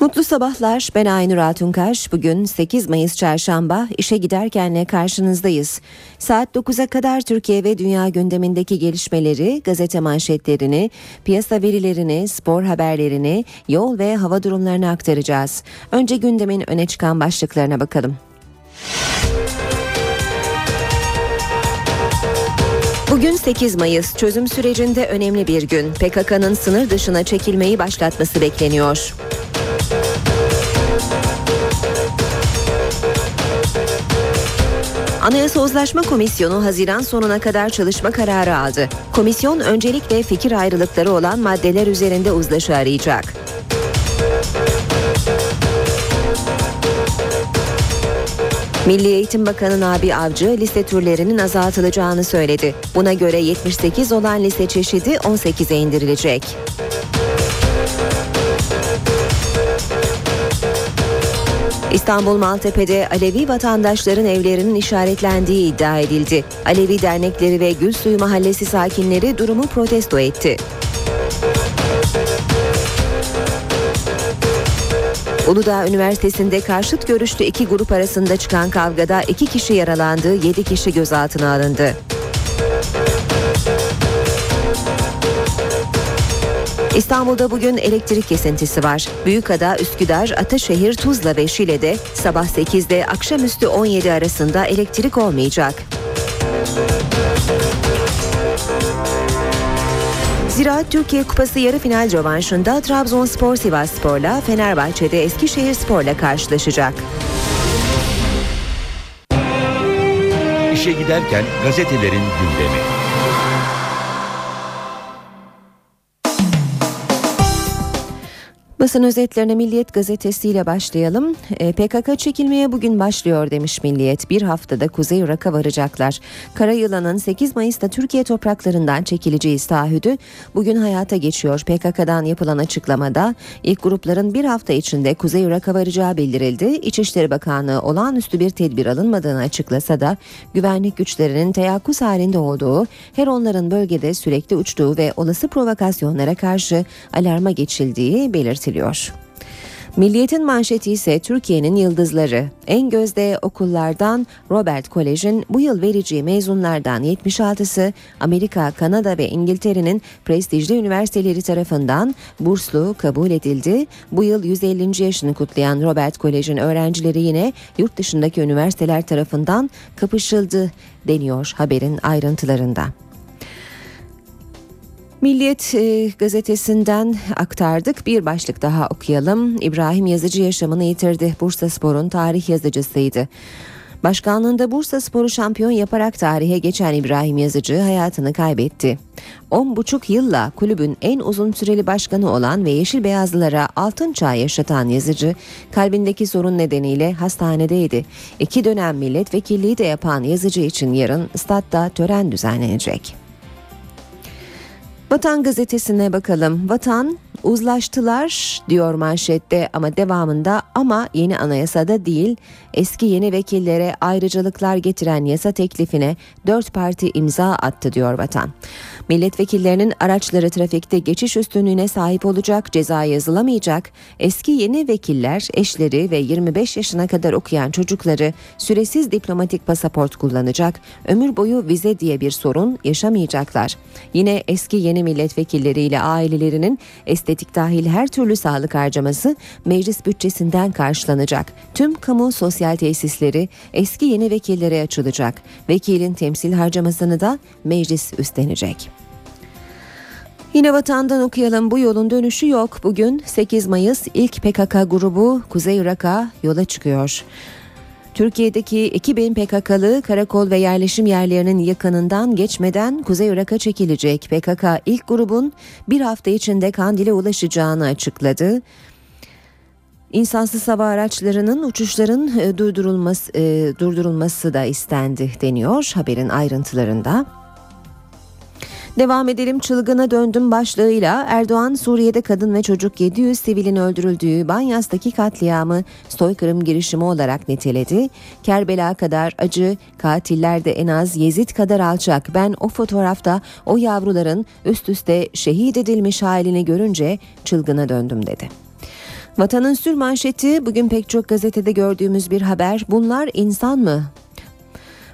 Mutlu sabahlar. Ben Aynur Altunkaş. Bugün 8 Mayıs Çarşamba işe giderkenle karşınızdayız. Saat 9'a kadar Türkiye ve dünya gündemindeki gelişmeleri, gazete manşetlerini, piyasa verilerini, spor haberlerini, yol ve hava durumlarını aktaracağız. Önce gündemin öne çıkan başlıklarına bakalım. Bugün 8 Mayıs çözüm sürecinde önemli bir gün. PKK'nın sınır dışına çekilmeyi başlatması bekleniyor. Anayasa Uzlaşma Komisyonu Haziran sonuna kadar çalışma kararı aldı. Komisyon öncelikle fikir ayrılıkları olan maddeler üzerinde uzlaşı arayacak. Milli Eğitim Bakanı Nabi Avcı lise türlerinin azaltılacağını söyledi. Buna göre 78 olan lise çeşidi 18'e indirilecek. İstanbul Maltepe'de Alevi vatandaşların evlerinin işaretlendiği iddia edildi. Alevi dernekleri ve Gülsuyu Mahallesi sakinleri durumu protesto etti. Uludağ Üniversitesi'nde karşıt görüşlü iki grup arasında çıkan kavgada iki kişi yaralandı, yedi kişi gözaltına alındı. İstanbul'da bugün elektrik kesintisi var. Büyükada, Üsküdar, Ataşehir, Tuzla ve Şile'de sabah 8'de akşamüstü 17 arasında elektrik olmayacak. Ziraat Türkiye Kupası yarı final rövanşında Trabzonspor Sivasspor'la Fenerbahçe'de Eskişehir Spor'la karşılaşacak. İşe Giderken gazetelerin gündemi. Basın özetlerine Milliyet gazetesiyle başlayalım. E, PKK çekilmeye bugün başlıyor demiş Milliyet. Bir haftada Kuzey Irak'a varacaklar. Karayılan'ın 8 Mayıs'ta Türkiye topraklarından çekileceği taahhüdü bugün hayata geçiyor. PKK'dan yapılan açıklamada ilk grupların bir hafta içinde Kuzey Irak'a varacağı bildirildi. İçişleri Bakanlığı olağanüstü bir tedbir alınmadığını açıklasa da güvenlik güçlerinin teyakkuz halinde olduğu, her onların bölgede sürekli uçtuğu ve olası provokasyonlara karşı alarma geçildiği belirtildi belirtiliyor. Milliyetin manşeti ise Türkiye'nin yıldızları. En gözde okullardan Robert Kolej'in bu yıl vereceği mezunlardan 76'sı Amerika, Kanada ve İngiltere'nin prestijli üniversiteleri tarafından burslu kabul edildi. Bu yıl 150. yaşını kutlayan Robert Kolej'in öğrencileri yine yurt dışındaki üniversiteler tarafından kapışıldı deniyor haberin ayrıntılarında. Milliyet e, gazetesinden aktardık. Bir başlık daha okuyalım. İbrahim Yazıcı yaşamını yitirdi. Bursa Spor'un tarih yazıcısıydı. Başkanlığında Bursa Spor'u şampiyon yaparak tarihe geçen İbrahim Yazıcı hayatını kaybetti. 10,5 yılla kulübün en uzun süreli başkanı olan ve Yeşil Beyazlılara altın çağ yaşatan Yazıcı kalbindeki sorun nedeniyle hastanedeydi. İki dönem milletvekilliği de yapan Yazıcı için yarın statta tören düzenlenecek. Vatan gazetesine bakalım. Vatan uzlaştılar diyor manşette ama devamında ama yeni anayasada değil eski yeni vekillere ayrıcalıklar getiren yasa teklifine dört parti imza attı diyor Vatan. Milletvekillerinin araçları trafikte geçiş üstünlüğüne sahip olacak, ceza yazılamayacak. Eski yeni vekiller eşleri ve 25 yaşına kadar okuyan çocukları süresiz diplomatik pasaport kullanacak. Ömür boyu vize diye bir sorun yaşamayacaklar. Yine eski yeni milletvekilleriyle ailelerinin estetik dahil her türlü sağlık harcaması meclis bütçesinden karşılanacak. Tüm kamu sosyal tesisleri eski yeni vekillere açılacak. Vekilin temsil harcamasını da meclis üstlenecek. Yine vatandan okuyalım bu yolun dönüşü yok. Bugün 8 Mayıs ilk PKK grubu Kuzey Irak'a yola çıkıyor. Türkiye'deki 2000 PKK'lı karakol ve yerleşim yerlerinin yakınından geçmeden Kuzey Irak'a çekilecek. PKK ilk grubun bir hafta içinde Kandil'e ulaşacağını açıkladı. İnsansız hava araçlarının uçuşların e, durdurulması, e, durdurulması da istendi deniyor haberin ayrıntılarında. Devam edelim çılgına döndüm başlığıyla Erdoğan Suriye'de kadın ve çocuk 700 sivilin öldürüldüğü Banyas'taki katliamı soykırım girişimi olarak niteledi. Kerbela kadar acı, katiller de en az Yezid kadar alçak. Ben o fotoğrafta o yavruların üst üste şehit edilmiş halini görünce çılgına döndüm dedi. Vatanın sür manşeti bugün pek çok gazetede gördüğümüz bir haber. Bunlar insan mı?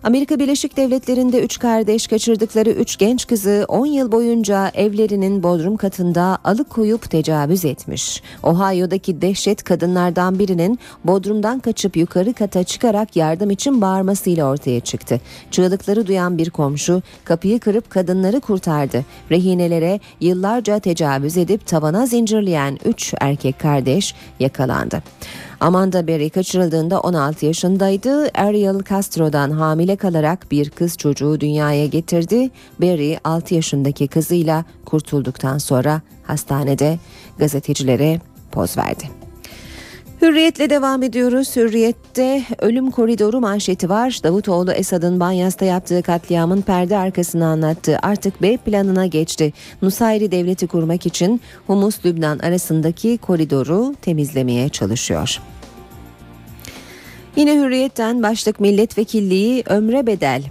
Amerika Birleşik Devletleri'nde üç kardeş kaçırdıkları üç genç kızı 10 yıl boyunca evlerinin bodrum katında alıkoyup tecavüz etmiş. Ohio'daki dehşet kadınlardan birinin bodrumdan kaçıp yukarı kata çıkarak yardım için bağırmasıyla ortaya çıktı. Çığlıkları duyan bir komşu kapıyı kırıp kadınları kurtardı. Rehinelere yıllarca tecavüz edip tavana zincirleyen üç erkek kardeş yakalandı. Amanda Berry kaçırıldığında 16 yaşındaydı. Ariel Castro'dan hamile kalarak bir kız çocuğu dünyaya getirdi. Berry 6 yaşındaki kızıyla kurtulduktan sonra hastanede gazetecilere poz verdi. Hürriyetle devam ediyoruz. Hürriyette ölüm koridoru manşeti var. Davutoğlu Esad'ın Banyas'ta yaptığı katliamın perde arkasını anlattı. Artık B planına geçti. Nusayri devleti kurmak için Humus Lübnan arasındaki koridoru temizlemeye çalışıyor. Yine Hürriyet'ten başlık milletvekilliği ömre bedel.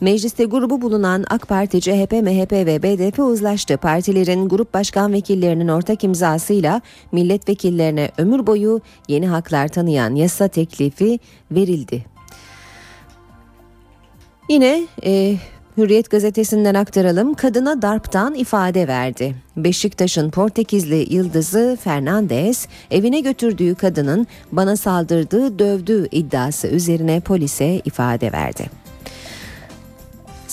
Mecliste grubu bulunan AK Parti, CHP, MHP ve BDP uzlaştı. Partilerin grup başkan vekillerinin ortak imzasıyla milletvekillerine ömür boyu yeni haklar tanıyan yasa teklifi verildi. Yine e, Hürriyet gazetesinden aktaralım. Kadına darptan ifade verdi. Beşiktaş'ın Portekizli yıldızı Fernandez evine götürdüğü kadının bana saldırdığı, dövdüğü iddiası üzerine polise ifade verdi.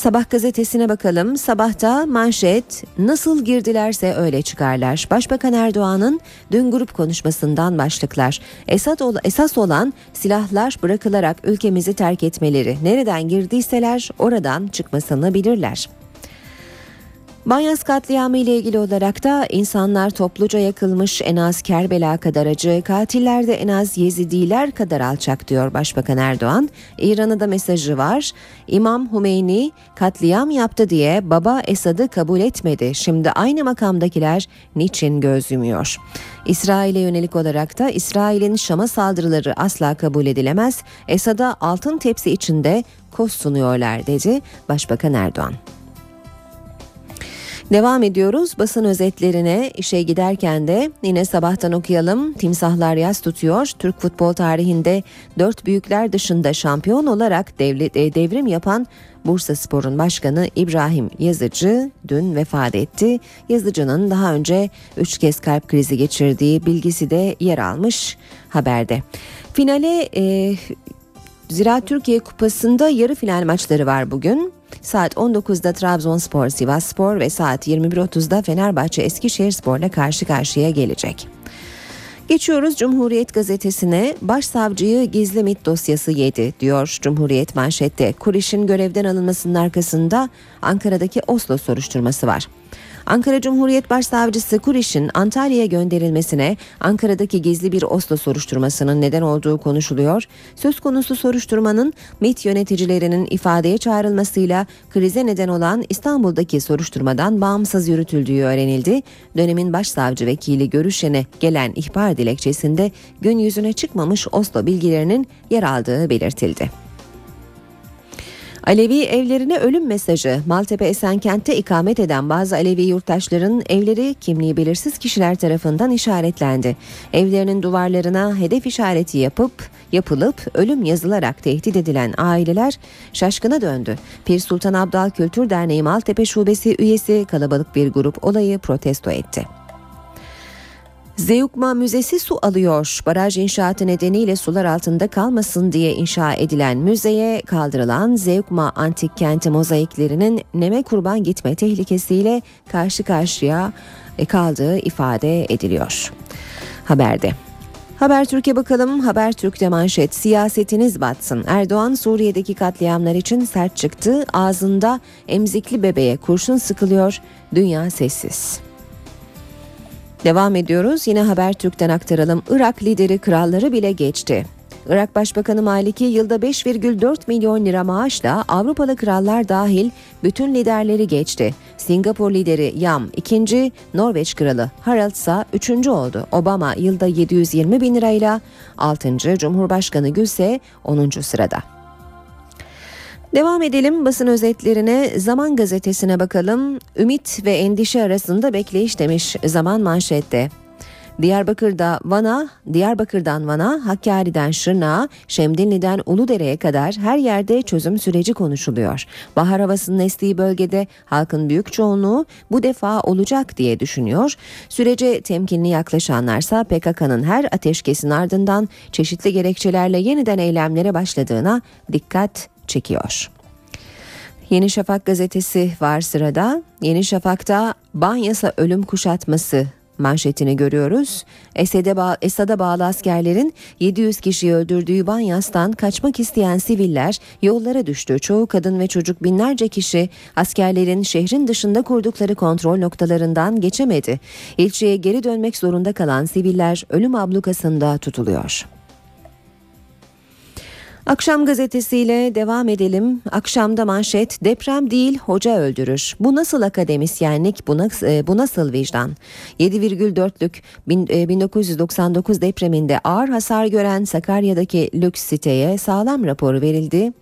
Sabah gazetesine bakalım. Sabahta manşet nasıl girdilerse öyle çıkarlar. Başbakan Erdoğan'ın dün grup konuşmasından başlıklar. Esat ol, esas olan silahlar bırakılarak ülkemizi terk etmeleri. Nereden girdiyseler oradan çıkmasını bilirler. Banyas katliamı ile ilgili olarak da insanlar topluca yakılmış en az Kerbela kadar acı, katiller de en az Yezidiler kadar alçak diyor Başbakan Erdoğan. İran'a da mesajı var. İmam Hümeyni katliam yaptı diye baba Esad'ı kabul etmedi. Şimdi aynı makamdakiler niçin göz yumuyor? İsrail'e yönelik olarak da İsrail'in Şam'a saldırıları asla kabul edilemez. Esad'a altın tepsi içinde koz sunuyorlar dedi Başbakan Erdoğan. Devam ediyoruz basın özetlerine işe giderken de yine sabahtan okuyalım. Timsahlar yaz tutuyor. Türk futbol tarihinde dört büyükler dışında şampiyon olarak devlet, devrim yapan Bursa Spor'un başkanı İbrahim Yazıcı dün vefat etti. Yazıcı'nın daha önce 3 kez kalp krizi geçirdiği bilgisi de yer almış haberde. Finale e, Zira Türkiye Kupası'nda yarı final maçları var bugün. Saat 19'da Trabzonspor Sivasspor ve saat 21.30'da Fenerbahçe Eskişehirspor'la karşı karşıya gelecek. Geçiyoruz Cumhuriyet gazetesine başsavcıyı gizli MIT dosyası yedi diyor Cumhuriyet manşette. Kuriş'in görevden alınmasının arkasında Ankara'daki Oslo soruşturması var. Ankara Cumhuriyet Başsavcısı Kuriş'in Antalya'ya gönderilmesine Ankara'daki gizli bir Oslo soruşturmasının neden olduğu konuşuluyor. Söz konusu soruşturmanın MİT yöneticilerinin ifadeye çağrılmasıyla krize neden olan İstanbul'daki soruşturmadan bağımsız yürütüldüğü öğrenildi. Dönemin başsavcı vekili Görüşen'e gelen ihbar dilekçesinde gün yüzüne çıkmamış Oslo bilgilerinin yer aldığı belirtildi. Alevi evlerine ölüm mesajı. Maltepe Esenkent'te ikamet eden bazı Alevi yurttaşların evleri kimliği belirsiz kişiler tarafından işaretlendi. Evlerinin duvarlarına hedef işareti yapıp yapılıp ölüm yazılarak tehdit edilen aileler şaşkına döndü. Pir Sultan Abdal Kültür Derneği Maltepe Şubesi üyesi kalabalık bir grup olayı protesto etti. Zeugma Müzesi su alıyor. Baraj inşaatı nedeniyle sular altında kalmasın diye inşa edilen müzeye kaldırılan Zeugma antik kenti mozaiklerinin neme kurban gitme tehlikesiyle karşı karşıya kaldığı ifade ediliyor. Haberde. Haber Türkiye bakalım. Haber Türk'te manşet. Siyasetiniz batsın. Erdoğan Suriye'deki katliamlar için sert çıktı. Ağzında emzikli bebeğe kurşun sıkılıyor. Dünya sessiz. Devam ediyoruz. Yine Habertürk'ten aktaralım. Irak lideri kralları bile geçti. Irak Başbakanı Maliki yılda 5,4 milyon lira maaşla Avrupalı krallar dahil bütün liderleri geçti. Singapur lideri Yam ikinci, Norveç kralı Harald ise üçüncü oldu. Obama yılda 720 bin lirayla 6. Cumhurbaşkanı Gül ise 10. sırada. Devam edelim basın özetlerine Zaman gazetesine bakalım. Ümit ve endişe arasında bekleyiş demiş Zaman manşette. Diyarbakır'da Van'a, Diyarbakır'dan Van'a, Hakkari'den Şırnak'a, Şemdinli'den Uludere'ye kadar her yerde çözüm süreci konuşuluyor. Bahar havasının estiği bölgede halkın büyük çoğunluğu bu defa olacak diye düşünüyor. Sürece temkinli yaklaşanlarsa PKK'nın her ateşkesin ardından çeşitli gerekçelerle yeniden eylemlere başladığına dikkat çekiyor. Yeni Şafak gazetesi var sırada. Yeni Şafak'ta Banyasa ölüm kuşatması manşetini görüyoruz. Esad'a, bağ Esad'a bağlı askerlerin 700 kişiyi öldürdüğü Banyas'tan kaçmak isteyen siviller yollara düştü. Çoğu kadın ve çocuk binlerce kişi askerlerin şehrin dışında kurdukları kontrol noktalarından geçemedi. İlçeye geri dönmek zorunda kalan siviller ölüm ablukasında tutuluyor. Akşam gazetesiyle devam edelim. Akşamda manşet deprem değil hoca öldürür. Bu nasıl akademisyenlik bu nasıl, bu nasıl vicdan? 7,4'lük 1999 depreminde ağır hasar gören Sakarya'daki lüks siteye sağlam raporu verildi.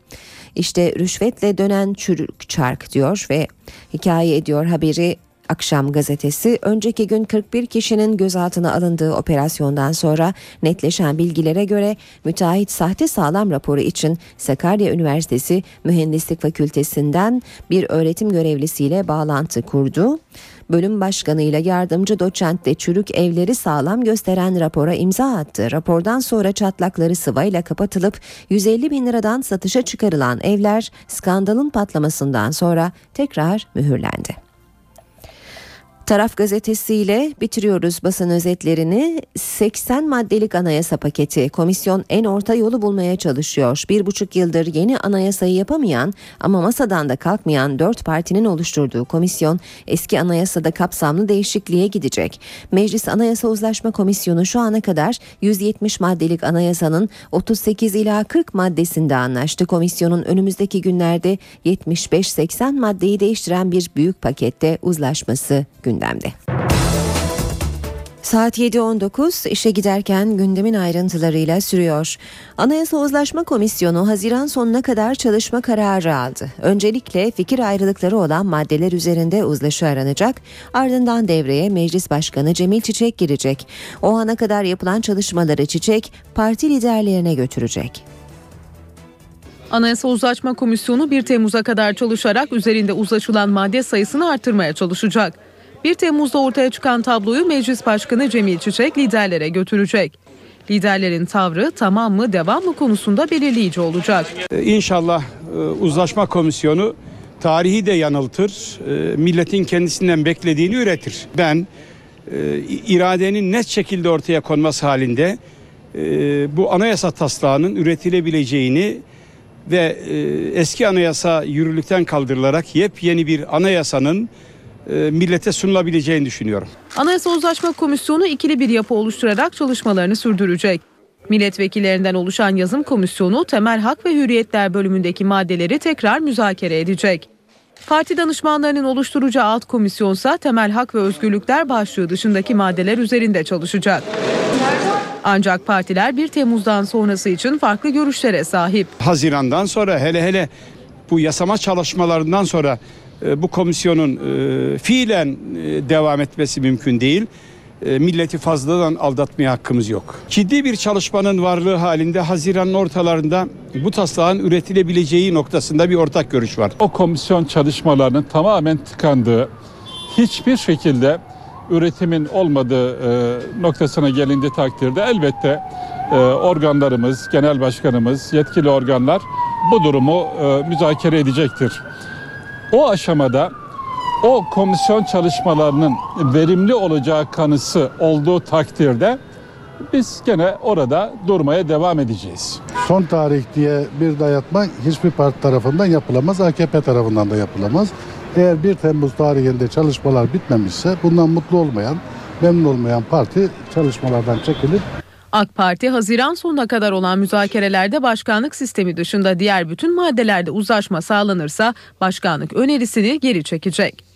İşte rüşvetle dönen çürük çark diyor ve hikaye ediyor haberi Akşam gazetesi önceki gün 41 kişinin gözaltına alındığı operasyondan sonra netleşen bilgilere göre müteahhit sahte sağlam raporu için Sakarya Üniversitesi Mühendislik Fakültesinden bir öğretim görevlisiyle bağlantı kurdu. Bölüm başkanıyla yardımcı doçent de çürük evleri sağlam gösteren rapora imza attı. Rapordan sonra çatlakları sıvayla kapatılıp 150 bin liradan satışa çıkarılan evler skandalın patlamasından sonra tekrar mühürlendi. Taraf gazetesiyle bitiriyoruz basın özetlerini. 80 maddelik anayasa paketi komisyon en orta yolu bulmaya çalışıyor. Bir buçuk yıldır yeni anayasayı yapamayan ama masadan da kalkmayan dört partinin oluşturduğu komisyon eski anayasada kapsamlı değişikliğe gidecek. Meclis Anayasa Uzlaşma Komisyonu şu ana kadar 170 maddelik anayasanın 38 ila 40 maddesinde anlaştı. Komisyonun önümüzdeki günlerde 75-80 maddeyi değiştiren bir büyük pakette uzlaşması gündemde gündemde. Saat 7.19 işe giderken gündemin ayrıntılarıyla sürüyor. Anayasa Uzlaşma Komisyonu Haziran sonuna kadar çalışma kararı aldı. Öncelikle fikir ayrılıkları olan maddeler üzerinde uzlaşı aranacak. Ardından devreye Meclis Başkanı Cemil Çiçek girecek. O ana kadar yapılan çalışmaları Çiçek parti liderlerine götürecek. Anayasa Uzlaşma Komisyonu 1 Temmuz'a kadar çalışarak üzerinde uzlaşılan madde sayısını artırmaya çalışacak. 1 Temmuz'da ortaya çıkan tabloyu Meclis Başkanı Cemil Çiçek liderlere götürecek. Liderlerin tavrı tamam mı devam mı konusunda belirleyici olacak. Ee, inşallah e, uzlaşma komisyonu tarihi de yanıltır, e, milletin kendisinden beklediğini üretir. Ben e, iradenin net şekilde ortaya konması halinde bu anayasa taslağının üretilebileceğini ve eski anayasa yürürlükten kaldırılarak yepyeni bir anayasanın e, millete sunulabileceğini düşünüyorum. Anayasa Uzlaşma Komisyonu ikili bir yapı oluşturarak çalışmalarını sürdürecek. Milletvekillerinden oluşan yazım komisyonu temel hak ve hürriyetler bölümündeki maddeleri tekrar müzakere edecek. Parti danışmanlarının oluşturacağı alt komisyonsa temel hak ve özgürlükler başlığı dışındaki maddeler üzerinde çalışacak. Ancak partiler 1 Temmuz'dan sonrası için farklı görüşlere sahip. Hazirandan sonra hele hele bu yasama çalışmalarından sonra e, bu komisyonun e, fiilen e, devam etmesi mümkün değil. Milleti fazladan aldatmaya hakkımız yok. Ciddi bir çalışmanın varlığı halinde Haziran'ın ortalarında bu taslağın üretilebileceği noktasında bir ortak görüş var. O komisyon çalışmalarının tamamen tıkandığı, hiçbir şekilde üretimin olmadığı noktasına gelindiği takdirde elbette organlarımız, genel başkanımız, yetkili organlar bu durumu müzakere edecektir. O aşamada o komisyon çalışmalarının verimli olacağı kanısı olduğu takdirde biz gene orada durmaya devam edeceğiz. Son tarih diye bir dayatma hiçbir parti tarafından yapılamaz, AKP tarafından da yapılamaz. Eğer 1 Temmuz tarihinde çalışmalar bitmemişse bundan mutlu olmayan, memnun olmayan parti çalışmalardan çekilir AK Parti Haziran sonuna kadar olan müzakerelerde başkanlık sistemi dışında diğer bütün maddelerde uzlaşma sağlanırsa başkanlık önerisini geri çekecek.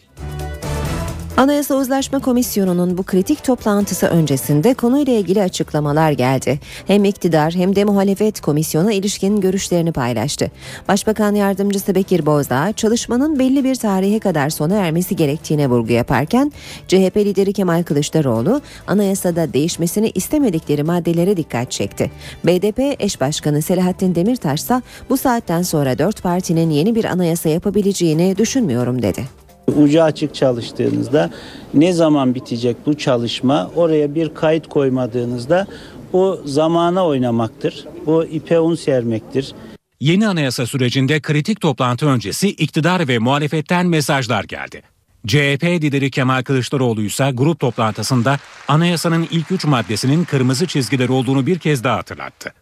Anayasa Uzlaşma Komisyonu'nun bu kritik toplantısı öncesinde konuyla ilgili açıklamalar geldi. Hem iktidar hem de muhalefet komisyona ilişkin görüşlerini paylaştı. Başbakan Yardımcısı Bekir Bozdağ çalışmanın belli bir tarihe kadar sona ermesi gerektiğine vurgu yaparken CHP lideri Kemal Kılıçdaroğlu anayasada değişmesini istemedikleri maddelere dikkat çekti. BDP eş başkanı Selahattin Demirtaş ise bu saatten sonra dört partinin yeni bir anayasa yapabileceğini düşünmüyorum dedi. Ucu açık çalıştığınızda ne zaman bitecek bu çalışma oraya bir kayıt koymadığınızda o zamana oynamaktır. Bu ipe un sermektir. Yeni anayasa sürecinde kritik toplantı öncesi iktidar ve muhalefetten mesajlar geldi. CHP lideri Kemal Kılıçdaroğlu ise grup toplantısında anayasanın ilk üç maddesinin kırmızı çizgiler olduğunu bir kez daha hatırlattı.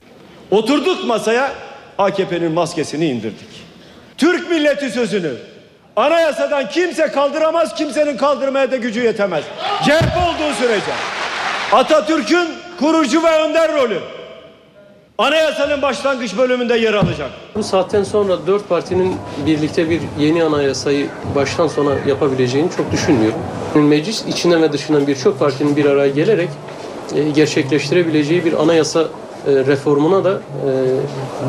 Oturduk masaya AKP'nin maskesini indirdik. Türk milleti sözünü Anayasadan kimse kaldıramaz, kimsenin kaldırmaya da gücü yetemez. CHP olduğu sürece. Atatürk'ün kurucu ve önder rolü anayasanın başlangıç bölümünde yer alacak. Bu saatten sonra dört partinin birlikte bir yeni anayasayı baştan sona yapabileceğini çok düşünmüyorum. Meclis içinden ve dışından birçok partinin bir araya gelerek e, gerçekleştirebileceği bir anayasa e, reformuna da e,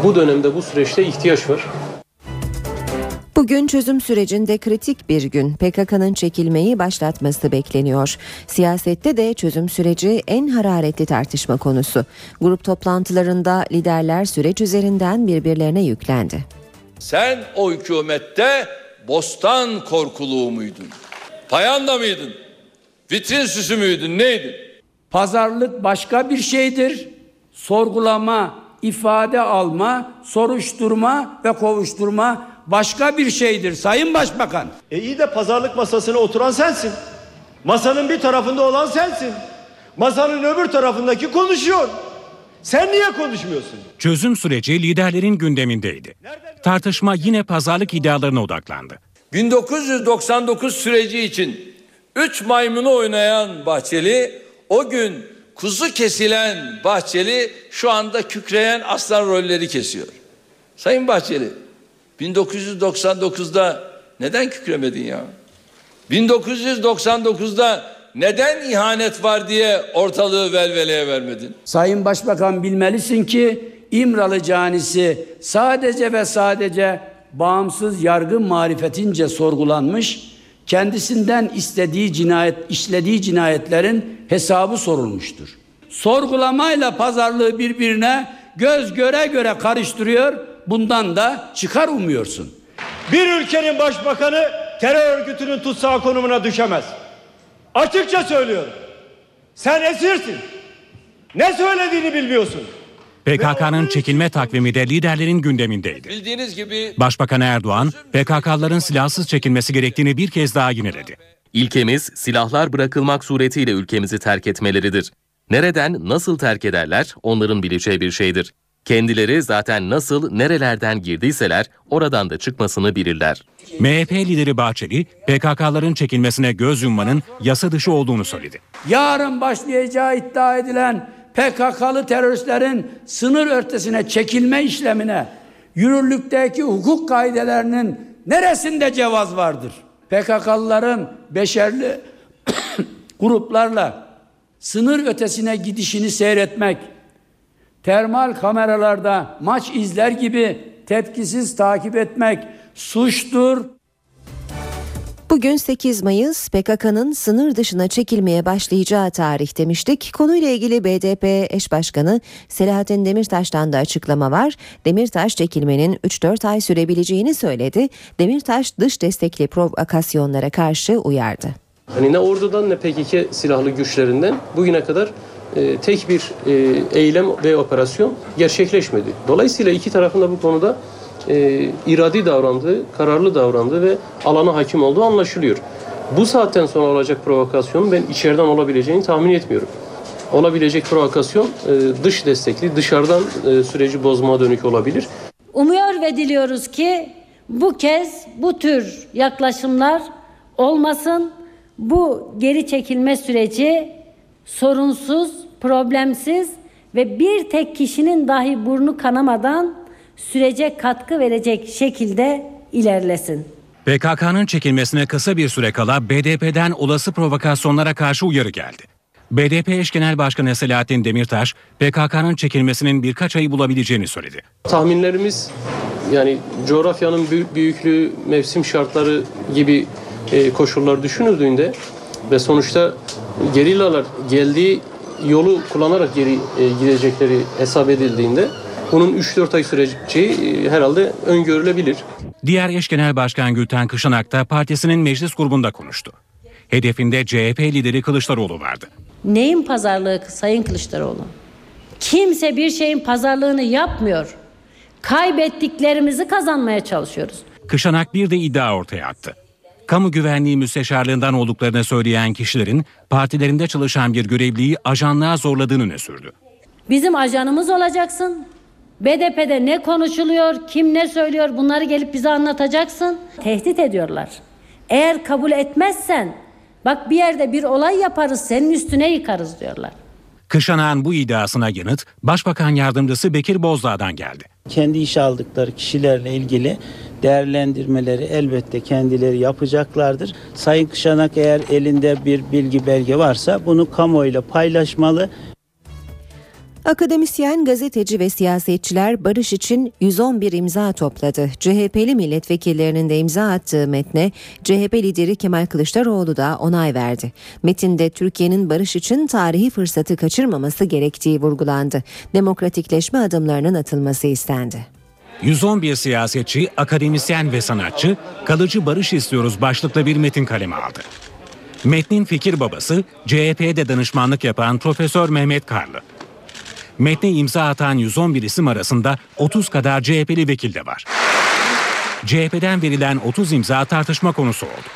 bu dönemde bu süreçte ihtiyaç var. Bugün çözüm sürecinde kritik bir gün. PKK'nın çekilmeyi başlatması bekleniyor. Siyasette de çözüm süreci en hararetli tartışma konusu. Grup toplantılarında liderler süreç üzerinden birbirlerine yüklendi. Sen o hükümette bostan korkuluğu muydun? Payanda mıydın? Vitrin süsü müydün? Neydin? Pazarlık başka bir şeydir. Sorgulama, ifade alma, soruşturma ve kovuşturma başka bir şeydir Sayın Başbakan. E iyi de pazarlık masasına oturan sensin. Masanın bir tarafında olan sensin. Masanın öbür tarafındaki konuşuyor. Sen niye konuşmuyorsun? Çözüm süreci liderlerin gündemindeydi. Tartışma yine pazarlık iddialarına odaklandı. 1999 süreci için 3 maymunu oynayan Bahçeli o gün kuzu kesilen Bahçeli şu anda kükreyen aslan rolleri kesiyor. Sayın Bahçeli 1999'da neden kükremedin ya? 1999'da neden ihanet var diye ortalığı velveleye vermedin? Sayın Başbakan bilmelisin ki İmralı canisi sadece ve sadece bağımsız yargı marifetince sorgulanmış, kendisinden istediği cinayet, işlediği cinayetlerin hesabı sorulmuştur. Sorgulamayla pazarlığı birbirine göz göre göre karıştırıyor, bundan da çıkar umuyorsun. Bir ülkenin başbakanı terör örgütünün tutsağı konumuna düşemez. Açıkça söylüyorum. Sen esirsin. Ne söylediğini bilmiyorsun. PKK'nın çekilme takvimi de liderlerin gündemindeydi. Bildiğiniz gibi Başbakan Erdoğan, PKK'ların silahsız çekilmesi gerektiğini bir kez daha yineledi. İlkemiz silahlar bırakılmak suretiyle ülkemizi terk etmeleridir. Nereden, nasıl terk ederler onların bileceği bir şeydir. Kendileri zaten nasıl, nerelerden girdiyseler oradan da çıkmasını bilirler. MHP lideri Bahçeli, PKK'ların çekilmesine göz yummanın yasa dışı olduğunu söyledi. Yarın başlayacağı iddia edilen PKK'lı teröristlerin sınır ötesine çekilme işlemine yürürlükteki hukuk kaidelerinin neresinde cevaz vardır? PKK'lıların beşerli gruplarla sınır ötesine gidişini seyretmek, termal kameralarda maç izler gibi tepkisiz takip etmek suçtur. Bugün 8 Mayıs PKK'nın sınır dışına çekilmeye başlayacağı tarih demiştik. Konuyla ilgili BDP eş başkanı Selahattin Demirtaş'tan da açıklama var. Demirtaş çekilmenin 3-4 ay sürebileceğini söyledi. Demirtaş dış destekli provokasyonlara karşı uyardı. Hani ne ordudan ne PKK silahlı güçlerinden bugüne kadar e, tek bir e, eylem ve operasyon gerçekleşmedi. Dolayısıyla iki tarafında bu konuda e, iradi davrandığı, kararlı davrandığı ve alana hakim olduğu anlaşılıyor. Bu saatten sonra olacak provokasyonun ben içeriden olabileceğini tahmin etmiyorum. Olabilecek provokasyon dış destekli, dışarıdan süreci bozmaya dönük olabilir. Umuyor ve diliyoruz ki bu kez bu tür yaklaşımlar olmasın. Bu geri çekilme süreci sorunsuz, problemsiz ve bir tek kişinin dahi burnu kanamadan sürece katkı verecek şekilde ilerlesin. PKK'nın çekilmesine kısa bir süre kala BDP'den olası provokasyonlara karşı uyarı geldi. BDP eş genel başkanı Selahattin Demirtaş, PKK'nın çekilmesinin birkaç ayı bulabileceğini söyledi. Tahminlerimiz yani coğrafyanın büyüklüğü, mevsim şartları gibi e, koşullar düşünüldüğünde ve sonuçta gerillalar geldiği yolu kullanarak geri e, gidecekleri hesap edildiğinde bunun 3-4 ay süreceği e, herhalde öngörülebilir. Diğer eş genel başkan Gülten Kışanak da partisinin meclis grubunda konuştu. Hedefinde CHP lideri Kılıçdaroğlu vardı. Neyin pazarlığı Sayın Kılıçdaroğlu? Kimse bir şeyin pazarlığını yapmıyor. Kaybettiklerimizi kazanmaya çalışıyoruz. Kışanak bir de iddia ortaya attı. Kamu güvenliği müsteşarlığından olduklarını söyleyen kişilerin partilerinde çalışan bir görevliyi ajanlığa zorladığını ne sürdü. Bizim ajanımız olacaksın. BDP'de ne konuşuluyor, kim ne söylüyor bunları gelip bize anlatacaksın. Tehdit ediyorlar. Eğer kabul etmezsen bak bir yerde bir olay yaparız senin üstüne yıkarız diyorlar. Kışanağın bu iddiasına yanıt Başbakan Yardımcısı Bekir Bozdağ'dan geldi. Kendi iş aldıkları kişilerle ilgili değerlendirmeleri elbette kendileri yapacaklardır. Sayın Kışanak eğer elinde bir bilgi belge varsa bunu kamuoyuyla paylaşmalı. Akademisyen, gazeteci ve siyasetçiler barış için 111 imza topladı. CHP'li milletvekillerinin de imza attığı metne CHP lideri Kemal Kılıçdaroğlu da onay verdi. Metinde Türkiye'nin barış için tarihi fırsatı kaçırmaması gerektiği vurgulandı. Demokratikleşme adımlarının atılması istendi. 111 siyasetçi, akademisyen ve sanatçı kalıcı barış istiyoruz başlıklı bir metin kaleme aldı. Metnin fikir babası CHP'de danışmanlık yapan Profesör Mehmet Karlı. Metne imza atan 111 isim arasında 30 kadar CHP'li vekil de var. CHP'den verilen 30 imza tartışma konusu oldu.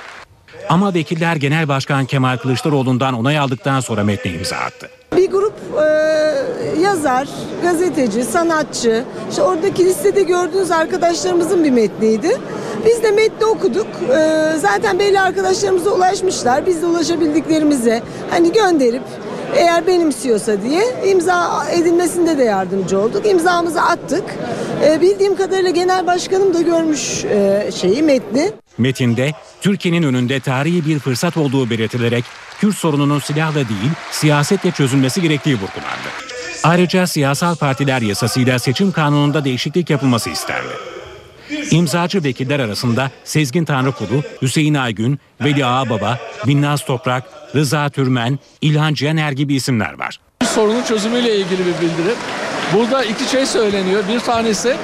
Ama vekiller Genel Başkan Kemal Kılıçdaroğlu'ndan onay aldıktan sonra metne imza attı. Bir grup e, yazar, gazeteci, sanatçı, işte oradaki listede gördüğünüz arkadaşlarımızın bir metniydi. Biz de metni okuduk. E, zaten belli arkadaşlarımıza ulaşmışlar. Biz de ulaşabildiklerimize hani gönderip eğer benimsiyorsa diye imza edilmesinde de yardımcı olduk. İmzamızı attık. E, bildiğim kadarıyla genel başkanım da görmüş e, şeyi metni. Metinde Türkiye'nin önünde tarihi bir fırsat olduğu belirtilerek Kürt sorununun silahla değil siyasetle çözülmesi gerektiği vurgulandı. Ayrıca siyasal partiler yasasıyla seçim kanununda değişiklik yapılması istendi. İmzacı vekiller arasında Sezgin Tanrıkulu, Hüseyin Aygün, Veli Ağababa, Binnaz Toprak, Rıza Türmen, İlhan Cihaner gibi isimler var. Sorunun çözümüyle ilgili bir bildiri. Burada iki şey söyleniyor. Bir tanesi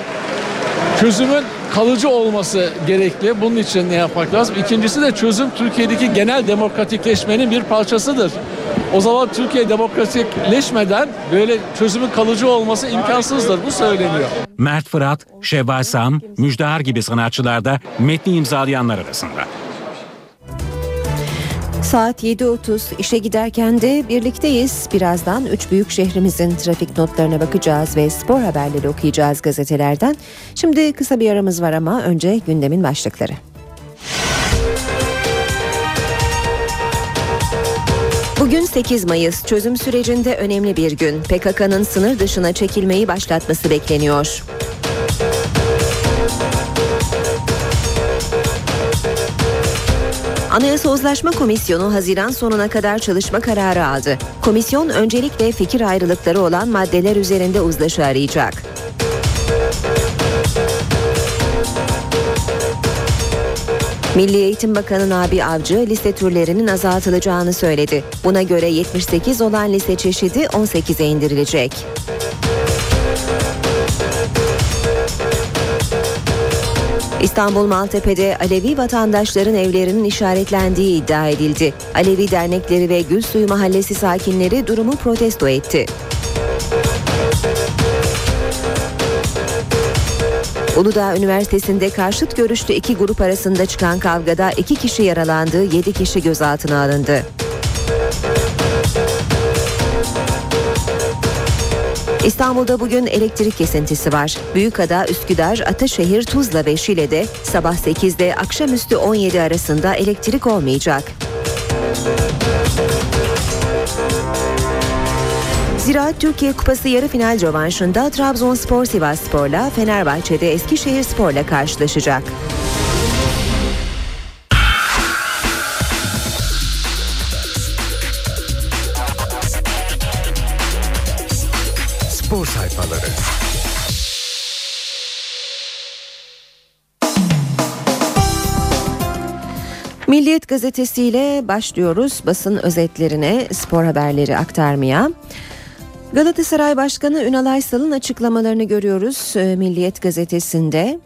çözümün kalıcı olması gerekli. Bunun için ne yapmak lazım? İkincisi de çözüm Türkiye'deki genel demokratikleşmenin bir parçasıdır. O zaman Türkiye demokratikleşmeden böyle çözümün kalıcı olması imkansızdır. Bu söyleniyor. Mert Fırat, Şevval Sam, Müjdar gibi sanatçılar da metni imzalayanlar arasında. Saat 7.30 işe giderken de birlikteyiz. Birazdan üç büyük şehrimizin trafik notlarına bakacağız ve spor haberleri okuyacağız gazetelerden. Şimdi kısa bir aramız var ama önce gündemin başlıkları. Bugün 8 Mayıs çözüm sürecinde önemli bir gün. PKK'nın sınır dışına çekilmeyi başlatması bekleniyor. Anayasa Uzlaşma Komisyonu Haziran sonuna kadar çalışma kararı aldı. Komisyon öncelikle fikir ayrılıkları olan maddeler üzerinde uzlaşı arayacak. Milli Eğitim Bakanı Nabi Avcı liste türlerinin azaltılacağını söyledi. Buna göre 78 olan liste çeşidi 18'e indirilecek. İstanbul Maltepe'de Alevi vatandaşların evlerinin işaretlendiği iddia edildi. Alevi dernekleri ve Gülsuyu Mahallesi sakinleri durumu protesto etti. Uludağ Üniversitesi'nde karşıt görüşlü iki grup arasında çıkan kavgada iki kişi yaralandı, yedi kişi gözaltına alındı. İstanbul'da bugün elektrik kesintisi var. Büyükada, Üsküdar, Ataşehir, Tuzla ve Şile'de sabah 8'de akşamüstü 17 arasında elektrik olmayacak. Ziraat Türkiye Kupası yarı final rövanşında Trabzonspor Sivasspor'la Fenerbahçe'de Eskişehir Spor'la karşılaşacak. Sayfaları. Milliyet gazetesiyle başlıyoruz basın özetlerine, spor haberleri aktarmaya. Galatasaray Başkanı Ünal Aysal'ın açıklamalarını görüyoruz e, Milliyet gazetesinde.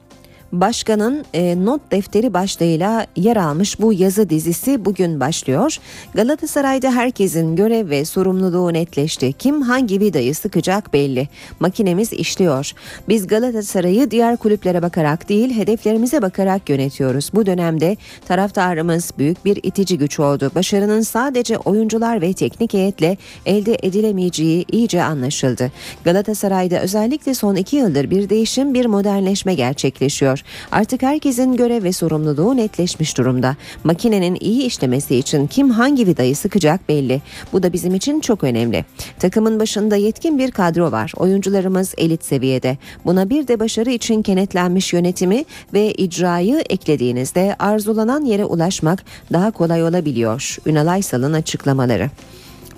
Başkanın e, not defteri başlığıyla yer almış bu yazı dizisi bugün başlıyor. Galatasaray'da herkesin görev ve sorumluluğu netleşti. Kim hangi vidayı sıkacak belli. Makinemiz işliyor. Biz Galatasaray'ı diğer kulüplere bakarak değil hedeflerimize bakarak yönetiyoruz. Bu dönemde taraftarımız büyük bir itici güç oldu. Başarının sadece oyuncular ve teknik heyetle elde edilemeyeceği iyice anlaşıldı. Galatasaray'da özellikle son iki yıldır bir değişim bir modernleşme gerçekleşiyor. Artık herkesin görev ve sorumluluğu netleşmiş durumda. Makinenin iyi işlemesi için kim hangi vidayı sıkacak belli. Bu da bizim için çok önemli. Takımın başında yetkin bir kadro var. Oyuncularımız elit seviyede. Buna bir de başarı için kenetlenmiş yönetimi ve icrayı eklediğinizde arzulanan yere ulaşmak daha kolay olabiliyor. Ünal Aysal'ın açıklamaları.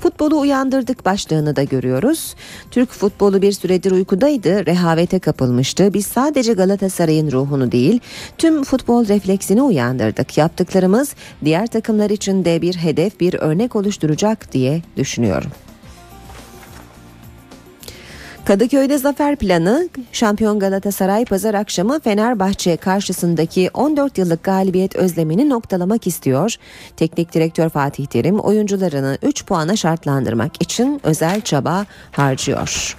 Futbolu uyandırdık başlığını da görüyoruz. Türk futbolu bir süredir uykudaydı, rehavete kapılmıştı. Biz sadece Galatasaray'ın ruhunu değil, tüm futbol refleksini uyandırdık. Yaptıklarımız diğer takımlar için de bir hedef, bir örnek oluşturacak diye düşünüyorum. Kadıköy'de zafer planı şampiyon Galatasaray pazar akşamı Fenerbahçe karşısındaki 14 yıllık galibiyet özlemini noktalamak istiyor. Teknik direktör Fatih Terim oyuncularını 3 puana şartlandırmak için özel çaba harcıyor.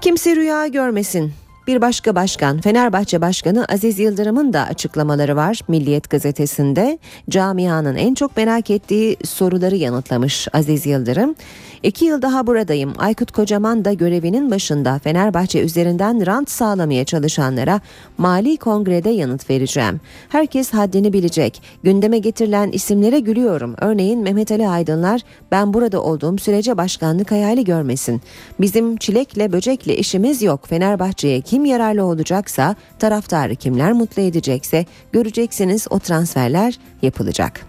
Kimse rüya görmesin. Bir başka başkan Fenerbahçe Başkanı Aziz Yıldırım'ın da açıklamaları var Milliyet gazetesinde. Camianın en çok merak ettiği soruları yanıtlamış Aziz Yıldırım. İki yıl daha buradayım. Aykut Kocaman da görevinin başında Fenerbahçe üzerinden rant sağlamaya çalışanlara mali kongrede yanıt vereceğim. Herkes haddini bilecek. Gündeme getirilen isimlere gülüyorum. Örneğin Mehmet Ali Aydınlar ben burada olduğum sürece başkanlık hayali görmesin. Bizim çilekle böcekle işimiz yok. Fenerbahçe'ye kim yararlı olacaksa taraftarı kimler mutlu edecekse göreceksiniz o transferler yapılacak.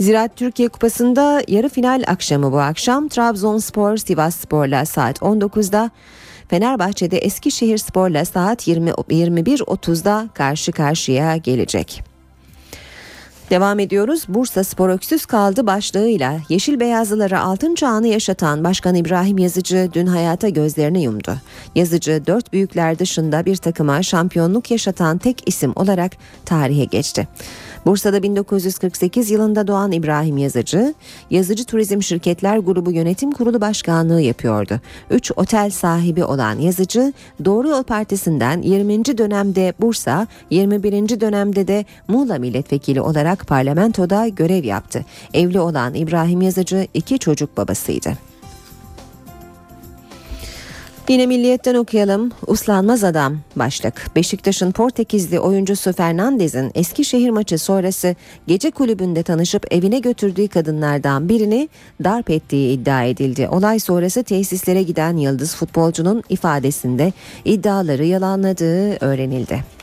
Ziraat Türkiye Kupası'nda yarı final akşamı bu akşam Trabzonspor Sivasspor'la saat 19'da Fenerbahçe'de Eskişehir Spor'la saat 20, 21.30'da karşı karşıya gelecek. Devam ediyoruz. Bursa Spor öksüz kaldı başlığıyla Yeşil Beyazlılara altın çağını yaşatan Başkan İbrahim Yazıcı dün hayata gözlerini yumdu. Yazıcı dört büyükler dışında bir takıma şampiyonluk yaşatan tek isim olarak tarihe geçti. Bursa'da 1948 yılında doğan İbrahim Yazıcı, Yazıcı Turizm Şirketler Grubu Yönetim Kurulu Başkanlığı yapıyordu. Üç otel sahibi olan Yazıcı, Doğru Yol Partisi'nden 20. dönemde Bursa, 21. dönemde de Muğla milletvekili olarak parlamentoda görev yaptı. Evli olan İbrahim Yazıcı iki çocuk babasıydı. Yine Milliyet'ten okuyalım. Uslanmaz adam başlık. Beşiktaş'ın Portekizli oyuncusu Fernandez'in Eskişehir maçı sonrası gece kulübünde tanışıp evine götürdüğü kadınlardan birini darp ettiği iddia edildi. Olay sonrası tesislere giden yıldız futbolcunun ifadesinde iddiaları yalanladığı öğrenildi.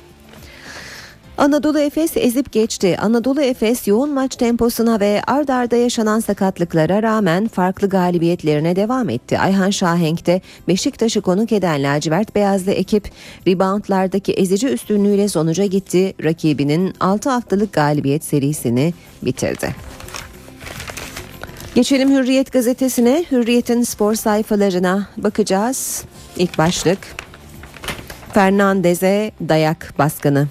Anadolu Efes ezip geçti. Anadolu Efes yoğun maç temposuna ve ard arda yaşanan sakatlıklara rağmen farklı galibiyetlerine devam etti. Ayhan Şahenk de Beşiktaş'ı konuk eden lacivert beyazlı ekip reboundlardaki ezici üstünlüğüyle sonuca gitti. Rakibinin 6 haftalık galibiyet serisini bitirdi. Geçelim Hürriyet gazetesine. Hürriyet'in spor sayfalarına bakacağız. İlk başlık Fernandez'e dayak baskını.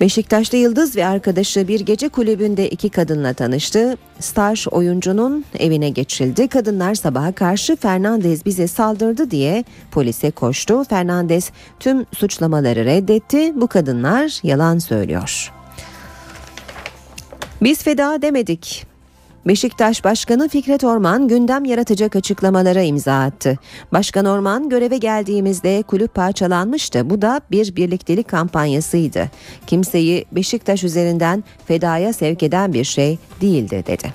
Beşiktaş'ta Yıldız ve arkadaşı bir gece kulübünde iki kadınla tanıştı. Star oyuncunun evine geçildi. Kadınlar sabaha karşı Fernandez bize saldırdı diye polise koştu. Fernandez tüm suçlamaları reddetti. Bu kadınlar yalan söylüyor. Biz feda demedik. Beşiktaş Başkanı Fikret Orman gündem yaratacak açıklamalara imza attı. Başkan Orman göreve geldiğimizde kulüp parçalanmıştı. Bu da bir birliktelik kampanyasıydı. Kimseyi Beşiktaş üzerinden fedaya sevk eden bir şey değildi dedi.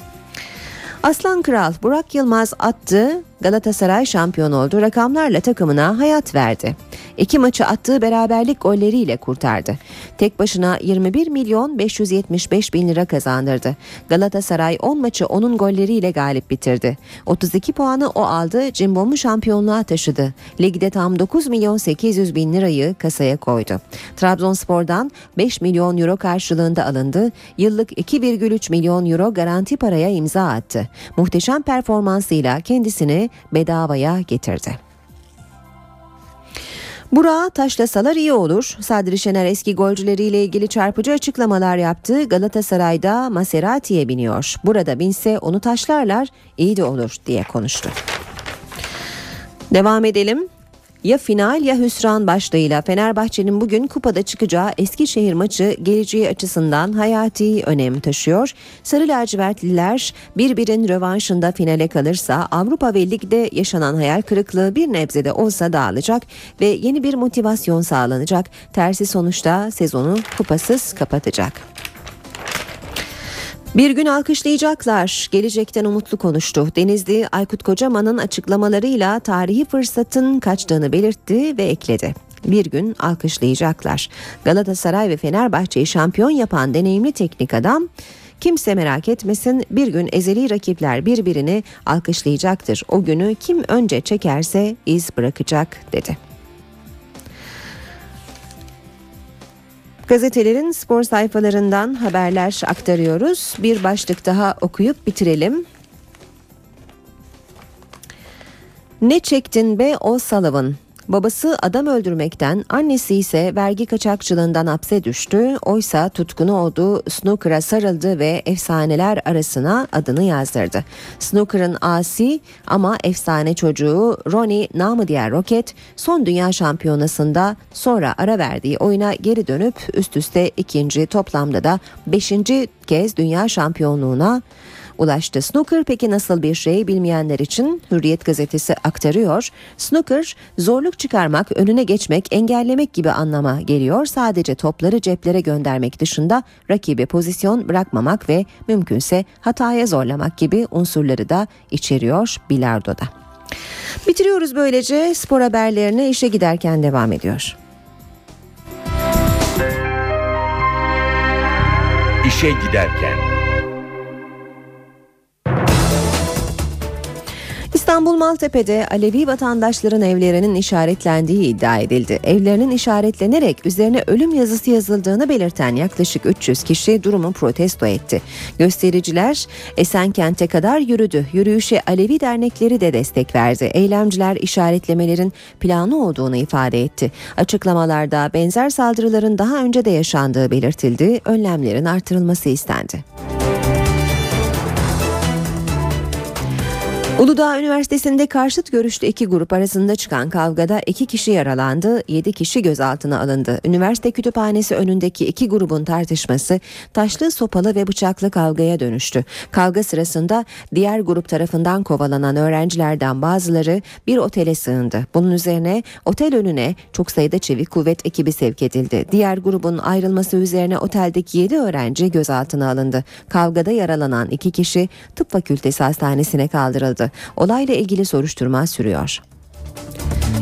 Aslan Kral Burak Yılmaz attı. Galatasaray şampiyon oldu. Rakamlarla takımına hayat verdi. İki maçı attığı beraberlik golleriyle kurtardı. Tek başına 21 milyon 575 bin lira kazandırdı. Galatasaray 10 maçı onun golleriyle galip bitirdi. 32 puanı o aldı, Cimbom'u şampiyonluğa taşıdı. Ligde tam 9 milyon 800 bin lirayı kasaya koydu. Trabzonspor'dan 5 milyon euro karşılığında alındı. Yıllık 2,3 milyon euro garanti paraya imza attı. Muhteşem performansıyla kendisini bedavaya getirdi. Burak'ı taşlasalar iyi olur. Sadri Şener eski golcüleriyle ilgili çarpıcı açıklamalar yaptı. Galatasaray'da Maserati'ye biniyor. Burada binse onu taşlarlar iyi de olur diye konuştu. Devam edelim. Ya final ya hüsran başlığıyla Fenerbahçe'nin bugün kupada çıkacağı Eskişehir maçı geleceği açısından hayati önem taşıyor. Sarı lacivertliler birbirin rövanşında finale kalırsa Avrupa ve Lig'de yaşanan hayal kırıklığı bir nebzede olsa dağılacak ve yeni bir motivasyon sağlanacak. Tersi sonuçta sezonu kupasız kapatacak. Bir gün alkışlayacaklar. Gelecekten umutlu konuştu. Denizli Aykut Kocaman'ın açıklamalarıyla tarihi fırsatın kaçtığını belirtti ve ekledi. Bir gün alkışlayacaklar. Galatasaray ve Fenerbahçe'yi şampiyon yapan deneyimli teknik adam Kimse merak etmesin bir gün ezeli rakipler birbirini alkışlayacaktır. O günü kim önce çekerse iz bırakacak dedi. Gazetelerin spor sayfalarından haberler aktarıyoruz. Bir başlık daha okuyup bitirelim. Ne çektin be o Sullivan? Babası adam öldürmekten, annesi ise vergi kaçakçılığından hapse düştü. Oysa tutkunu olduğu snooker'a sarıldı ve efsaneler arasına adını yazdırdı. Snooker'ın asi ama efsane çocuğu Ronnie namı diğer Rocket son dünya şampiyonasında sonra ara verdiği oyuna geri dönüp üst üste ikinci toplamda da beşinci kez dünya şampiyonluğuna ulaştı. Snooker peki nasıl bir şey bilmeyenler için Hürriyet gazetesi aktarıyor. Snooker zorluk çıkarmak, önüne geçmek, engellemek gibi anlama geliyor. Sadece topları ceplere göndermek dışında rakibe pozisyon bırakmamak ve mümkünse hataya zorlamak gibi unsurları da içeriyor bilardoda. Bitiriyoruz böylece spor haberlerine işe giderken devam ediyor. İşe giderken İstanbul Maltepe'de Alevi vatandaşların evlerinin işaretlendiği iddia edildi. Evlerinin işaretlenerek üzerine ölüm yazısı yazıldığını belirten yaklaşık 300 kişi durumu protesto etti. Göstericiler Esenkent'e kadar yürüdü. Yürüyüşe Alevi dernekleri de destek verdi. Eylemciler işaretlemelerin planı olduğunu ifade etti. Açıklamalarda benzer saldırıların daha önce de yaşandığı belirtildi. Önlemlerin artırılması istendi. Uludağ Üniversitesi'nde karşıt görüşlü iki grup arasında çıkan kavgada iki kişi yaralandı, yedi kişi gözaltına alındı. Üniversite kütüphanesi önündeki iki grubun tartışması taşlı, sopalı ve bıçaklı kavgaya dönüştü. Kavga sırasında diğer grup tarafından kovalanan öğrencilerden bazıları bir otele sığındı. Bunun üzerine otel önüne çok sayıda çevik kuvvet ekibi sevk edildi. Diğer grubun ayrılması üzerine oteldeki yedi öğrenci gözaltına alındı. Kavgada yaralanan iki kişi tıp fakültesi hastanesine kaldırıldı. Olayla ilgili soruşturma sürüyor.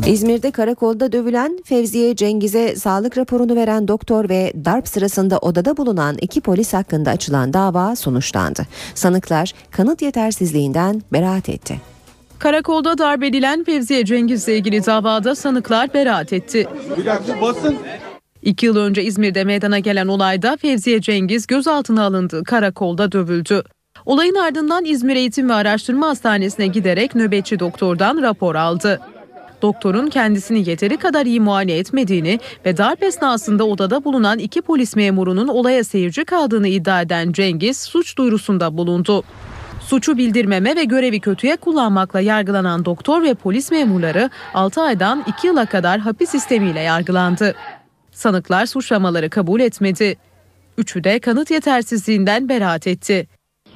İzmir'de karakolda dövülen Fevziye Cengiz'e sağlık raporunu veren doktor ve darp sırasında odada bulunan iki polis hakkında açılan dava sonuçlandı. Sanıklar kanıt yetersizliğinden beraat etti. Karakolda darp edilen Fevziye Cengiz'le ilgili davada sanıklar beraat etti. İki yıl önce İzmir'de meydana gelen olayda Fevziye Cengiz gözaltına alındı, karakolda dövüldü. Olayın ardından İzmir Eğitim ve Araştırma Hastanesi'ne giderek nöbetçi doktordan rapor aldı. Doktorun kendisini yeteri kadar iyi muayene etmediğini ve darp esnasında odada bulunan iki polis memurunun olaya seyirci kaldığını iddia eden Cengiz suç duyurusunda bulundu. Suçu bildirmeme ve görevi kötüye kullanmakla yargılanan doktor ve polis memurları 6 aydan 2 yıla kadar hapis sistemiyle yargılandı. Sanıklar suçlamaları kabul etmedi. Üçü de kanıt yetersizliğinden beraat etti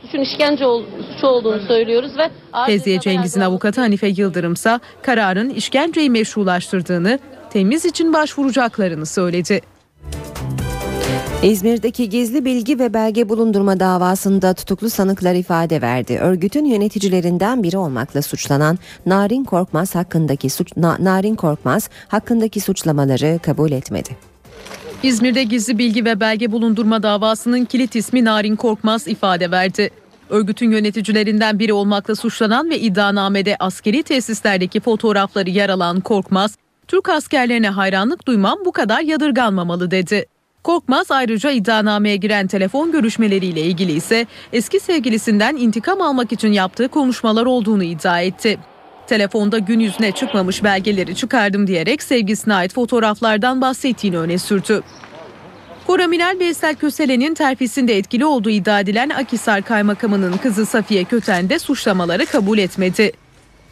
suçun işkence ol, suçu olduğunu söylüyoruz ve Fevziye Cengiz'in avukatı Hanife Yıldırım ise kararın işkenceyi meşrulaştırdığını, temiz için başvuracaklarını söyledi. İzmir'deki gizli bilgi ve belge bulundurma davasında tutuklu sanıklar ifade verdi. Örgütün yöneticilerinden biri olmakla suçlanan Narin Korkmaz hakkındaki suç Na- Narin Korkmaz hakkındaki suçlamaları kabul etmedi. İzmir'de gizli bilgi ve belge bulundurma davasının kilit ismi Narin Korkmaz ifade verdi. Örgütün yöneticilerinden biri olmakla suçlanan ve iddianamede askeri tesislerdeki fotoğrafları yer alan Korkmaz, Türk askerlerine hayranlık duymam bu kadar yadırganmamalı dedi. Korkmaz ayrıca iddianameye giren telefon görüşmeleriyle ilgili ise eski sevgilisinden intikam almak için yaptığı konuşmalar olduğunu iddia etti. Telefonda gün yüzüne çıkmamış belgeleri çıkardım diyerek sevgisine ait fotoğraflardan bahsettiğini öne sürdü. Koraminal Veysel Köselen'in terfisinde etkili olduğu iddia edilen Akhisar Kaymakamı'nın kızı Safiye Köten de suçlamaları kabul etmedi.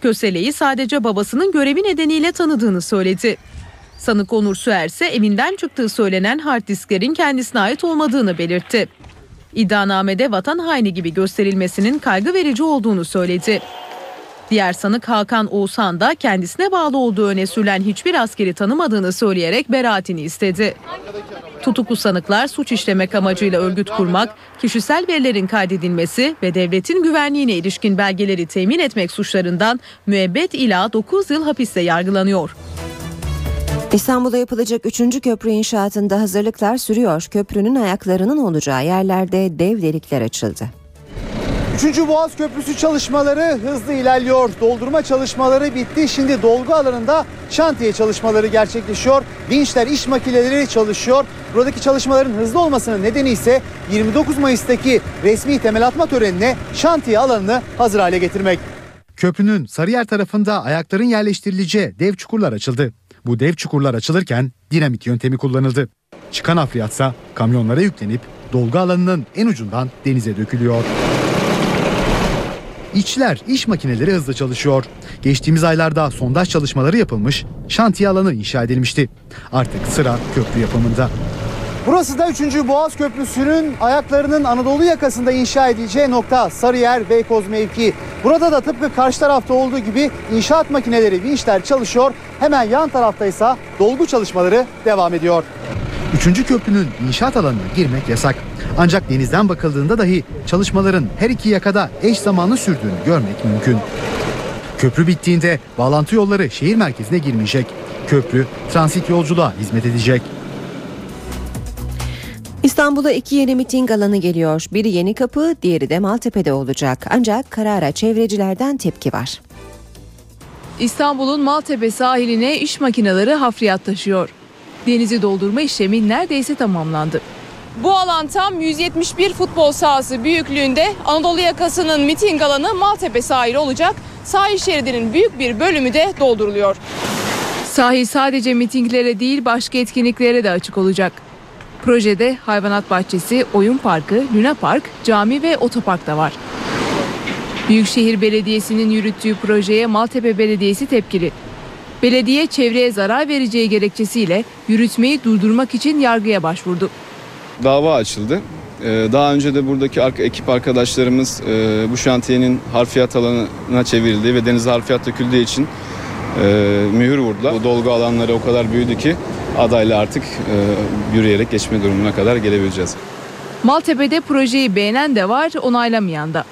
Kösele'yi sadece babasının görevi nedeniyle tanıdığını söyledi. Sanık Onur Süer ise evinden çıktığı söylenen hard disklerin kendisine ait olmadığını belirtti. İddianamede vatan haini gibi gösterilmesinin kaygı verici olduğunu söyledi. Diğer sanık Hakan Oğuzhan da kendisine bağlı olduğu öne sürülen hiçbir askeri tanımadığını söyleyerek beraatini istedi. Tutuklu sanıklar suç işlemek amacıyla örgüt kurmak, kişisel verilerin kaydedilmesi ve devletin güvenliğine ilişkin belgeleri temin etmek suçlarından müebbet ila 9 yıl hapiste yargılanıyor. İstanbul'da yapılacak 3. köprü inşaatında hazırlıklar sürüyor. Köprünün ayaklarının olacağı yerlerde dev delikler açıldı. 3. Boğaz Köprüsü çalışmaları hızlı ilerliyor. Doldurma çalışmaları bitti. Şimdi dolgu alanında şantiye çalışmaları gerçekleşiyor. Vinçler, iş makineleri çalışıyor. Buradaki çalışmaların hızlı olmasının nedeni ise 29 Mayıs'taki resmi temel atma törenine şantiye alanını hazır hale getirmek. Köprünün Sarıyer tarafında ayakların yerleştirileceği dev çukurlar açıldı. Bu dev çukurlar açılırken dinamit yöntemi kullanıldı. Çıkan hafriyatsa kamyonlara yüklenip dolgu alanının en ucundan denize dökülüyor. İşçiler, iş makineleri hızlı çalışıyor. Geçtiğimiz aylarda sondaj çalışmaları yapılmış, şantiye alanı inşa edilmişti. Artık sıra köprü yapımında. Burası da 3. Boğaz Köprüsü'nün ayaklarının Anadolu yakasında inşa edileceği nokta Sarıyer Beykoz mevki. Burada da tıpkı karşı tarafta olduğu gibi inşaat makineleri, vinçler çalışıyor. Hemen yan tarafta ise dolgu çalışmaları devam ediyor. Üçüncü köprünün inşaat alanına girmek yasak. Ancak denizden bakıldığında dahi çalışmaların her iki yakada eş zamanlı sürdüğünü görmek mümkün. Köprü bittiğinde bağlantı yolları şehir merkezine girmeyecek. Köprü transit yolculuğa hizmet edecek. İstanbul'a iki yeni miting alanı geliyor. Biri Yeni Kapı, diğeri de Maltepe'de olacak. Ancak karara çevrecilerden tepki var. İstanbul'un Maltepe sahiline iş makineleri hafriyat taşıyor. Denizi doldurma işlemi neredeyse tamamlandı. Bu alan tam 171 futbol sahası büyüklüğünde Anadolu yakasının miting alanı Maltepe sahili olacak. Sahil şeridinin büyük bir bölümü de dolduruluyor. Sahil sadece mitinglere değil başka etkinliklere de açık olacak. Projede hayvanat bahçesi, oyun parkı, luna park, cami ve otopark da var. Büyükşehir Belediyesi'nin yürüttüğü projeye Maltepe Belediyesi tepkili. Belediye çevreye zarar vereceği gerekçesiyle yürütmeyi durdurmak için yargıya başvurdu. dava açıldı. Ee, Daha önce de buradaki ekip arkadaşlarımız e, bu şantiyenin harfiyat alanına çevrildiği ve denize harfiyat döküldüğü için e, mühür vurdular. O dolgu alanları o kadar büyüdü ki adayla artık e, yürüyerek geçme durumuna kadar gelebileceğiz. Maltepe'de projeyi beğenen de var, onaylamayan da.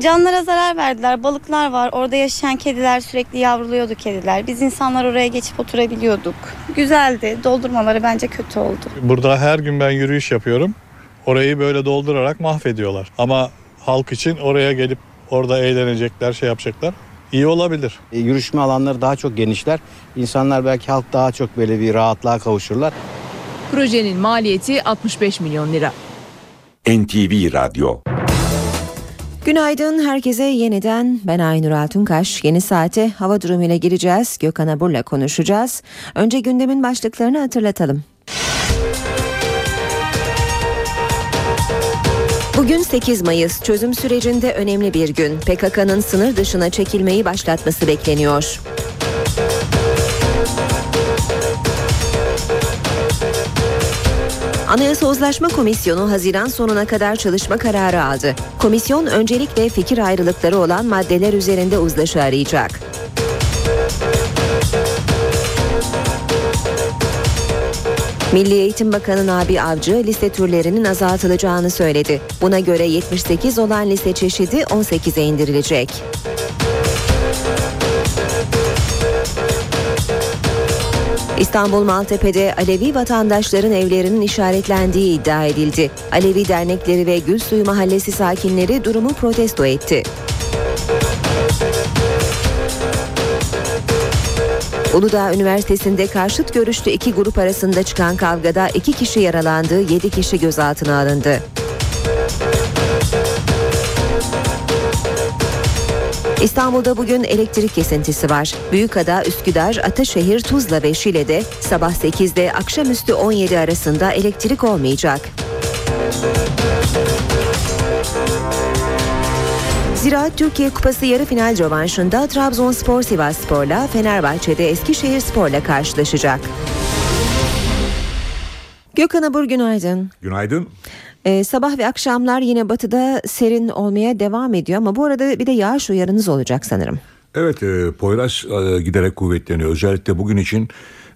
Canlara zarar verdiler. Balıklar var. Orada yaşayan kediler sürekli yavruluyordu kediler. Biz insanlar oraya geçip oturabiliyorduk. Güzeldi. Doldurmaları bence kötü oldu. Burada her gün ben yürüyüş yapıyorum. Orayı böyle doldurarak mahvediyorlar. Ama halk için oraya gelip orada eğlenecekler, şey yapacaklar. İyi olabilir. E, Yürüyüşme alanları daha çok genişler. İnsanlar belki halk daha çok böyle bir rahatlığa kavuşurlar. Projenin maliyeti 65 milyon lira. NTV Radyo Günaydın herkese yeniden ben Aynur Altunkaş. Yeni saate hava durumuyla gireceğiz. Gökhan Abur'la konuşacağız. Önce gündemin başlıklarını hatırlatalım. Bugün 8 Mayıs çözüm sürecinde önemli bir gün. PKK'nın sınır dışına çekilmeyi başlatması bekleniyor. Anayasa Uzlaşma Komisyonu Haziran sonuna kadar çalışma kararı aldı. Komisyon öncelikle fikir ayrılıkları olan maddeler üzerinde uzlaşı arayacak. Milli Eğitim Bakanı Nabi Avcı liste türlerinin azaltılacağını söyledi. Buna göre 78 olan liste çeşidi 18'e indirilecek. İstanbul Maltepe'de Alevi vatandaşların evlerinin işaretlendiği iddia edildi. Alevi dernekleri ve Gülsuyu Mahallesi sakinleri durumu protesto etti. Uludağ Üniversitesi'nde karşıt görüşlü iki grup arasında çıkan kavgada iki kişi yaralandı, yedi kişi gözaltına alındı. İstanbul'da bugün elektrik kesintisi var. Büyükada, Üsküdar, Ataşehir, Tuzla ve Şile'de sabah 8'de akşamüstü 17 arasında elektrik olmayacak. Ziraat Türkiye Kupası yarı final rövanşında Trabzonspor Sivasspor'la Fenerbahçe'de Eskişehir Spor'la karşılaşacak. Gökhan Abur günaydın. Günaydın. Ee, sabah ve akşamlar yine batıda serin olmaya devam ediyor ama bu arada bir de yağış uyarınız olacak sanırım. Evet e, Poyraz e, giderek kuvvetleniyor. Özellikle bugün için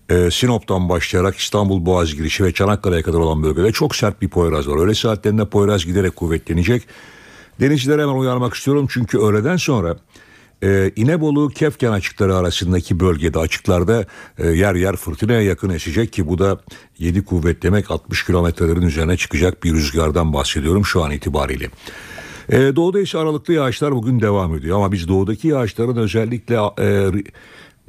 e, Sinop'tan başlayarak İstanbul Boğaz girişi ve Çanakkale'ye kadar olan bölgede çok sert bir Poyraz var. Öğle saatlerinde Poyraz giderek kuvvetlenecek. Denizcilere hemen uyarmak istiyorum çünkü öğleden sonra e, İnebolu Kefken açıkları arasındaki bölgede açıklarda e, yer yer fırtınaya yakın esecek ki bu da 7 kuvvet demek 60 kilometrelerin üzerine çıkacak bir rüzgardan bahsediyorum şu an itibariyle. E, doğuda ise aralıklı yağışlar bugün devam ediyor ama biz doğudaki yağışların özellikle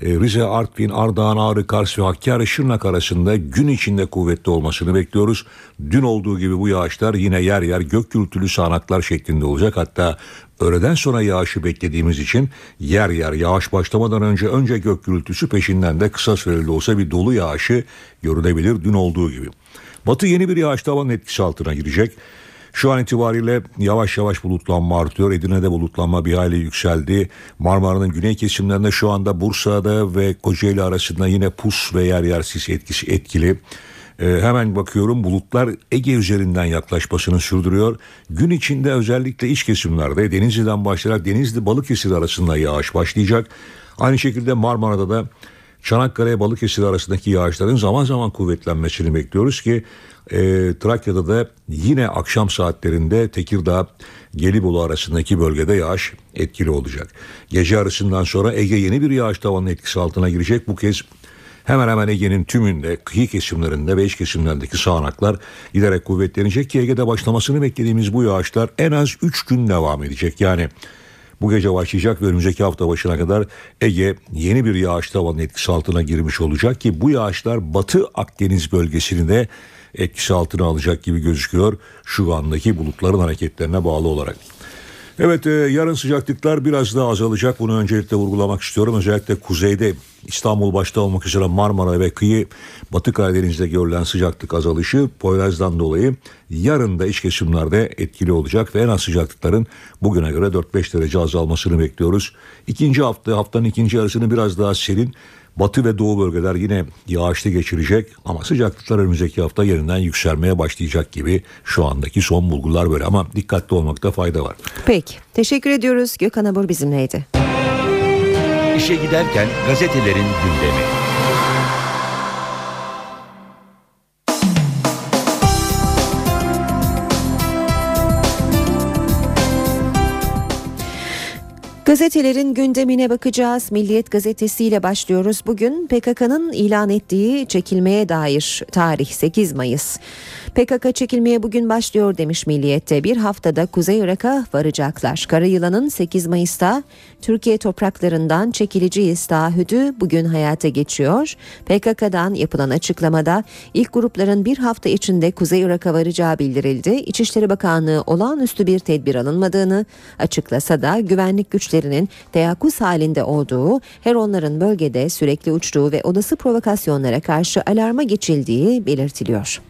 e, Rize, Artvin, Ardahan, Ağrı, Kars ve Hakkari, Şırnak arasında gün içinde kuvvetli olmasını bekliyoruz. Dün olduğu gibi bu yağışlar yine yer yer gök gürültülü sağanaklar şeklinde olacak. Hatta öğleden sonra yağışı beklediğimiz için yer yer yağış başlamadan önce önce gök gürültüsü peşinden de kısa süreli olsa bir dolu yağışı görülebilir dün olduğu gibi. Batı yeni bir yağış tavanın etkisi altına girecek. Şu an itibariyle yavaş yavaş bulutlanma artıyor. Edirne'de bulutlanma bir hayli yükseldi. Marmara'nın güney kesimlerinde şu anda Bursa'da ve Kocaeli arasında yine pus ve yer yer sis etkisi etkili. Ee, hemen bakıyorum bulutlar Ege üzerinden yaklaşmasını sürdürüyor. Gün içinde özellikle iç kesimlerde Denizli'den başlayarak Denizli Balıkesir arasında yağış başlayacak. Aynı şekilde Marmara'da da Çanakkale Balıkesir arasındaki yağışların zaman zaman kuvvetlenmesini bekliyoruz ki e, Trakya'da da yine akşam saatlerinde Tekirdağ Gelibolu arasındaki bölgede yağış etkili olacak. Gece arasından sonra Ege yeni bir yağış tavanının etkisi altına girecek. Bu kez hemen hemen Ege'nin tümünde kıyı kesimlerinde ve iç kesimlerindeki sağanaklar giderek kuvvetlenecek ki Ege'de başlamasını beklediğimiz bu yağışlar en az 3 gün devam edecek. Yani bu gece başlayacak ve önümüzdeki hafta başına kadar Ege yeni bir yağış tavanının etkisi altına girmiş olacak ki bu yağışlar Batı Akdeniz bölgesini de etkisi altına alacak gibi gözüküyor şu andaki bulutların hareketlerine bağlı olarak. Evet e, yarın sıcaklıklar biraz daha azalacak. Bunu öncelikle vurgulamak istiyorum. Özellikle kuzeyde İstanbul başta olmak üzere Marmara ve kıyı Batı Karadeniz'de görülen sıcaklık azalışı Poyraz'dan dolayı yarın da iç kesimlerde etkili olacak ve en az sıcaklıkların bugüne göre 4-5 derece azalmasını bekliyoruz. İkinci hafta haftanın ikinci yarısını biraz daha serin Batı ve doğu bölgeler yine yağışlı geçirecek ama sıcaklıklar önümüzdeki hafta yeniden yükselmeye başlayacak gibi şu andaki son bulgular böyle ama dikkatli olmakta fayda var. Peki teşekkür ediyoruz Gökhan Abur bizimleydi. İşe giderken gazetelerin gündemi. Gazetelerin gündemine bakacağız. Milliyet gazetesiyle başlıyoruz. Bugün PKK'nın ilan ettiği çekilmeye dair tarih 8 Mayıs. PKK çekilmeye bugün başlıyor demiş Milliyet'te. Bir haftada Kuzey Irak'a varacaklar. Karayılan'ın 8 Mayıs'ta Türkiye topraklarından çekileceğiz taahhüdü bugün hayata geçiyor. PKK'dan yapılan açıklamada ilk grupların bir hafta içinde Kuzey Irak'a varacağı bildirildi. İçişleri Bakanlığı olağanüstü bir tedbir alınmadığını açıklasa da güvenlik güçlerinin teyakkuz halinde olduğu, her onların bölgede sürekli uçtuğu ve olası provokasyonlara karşı alarma geçildiği belirtiliyor.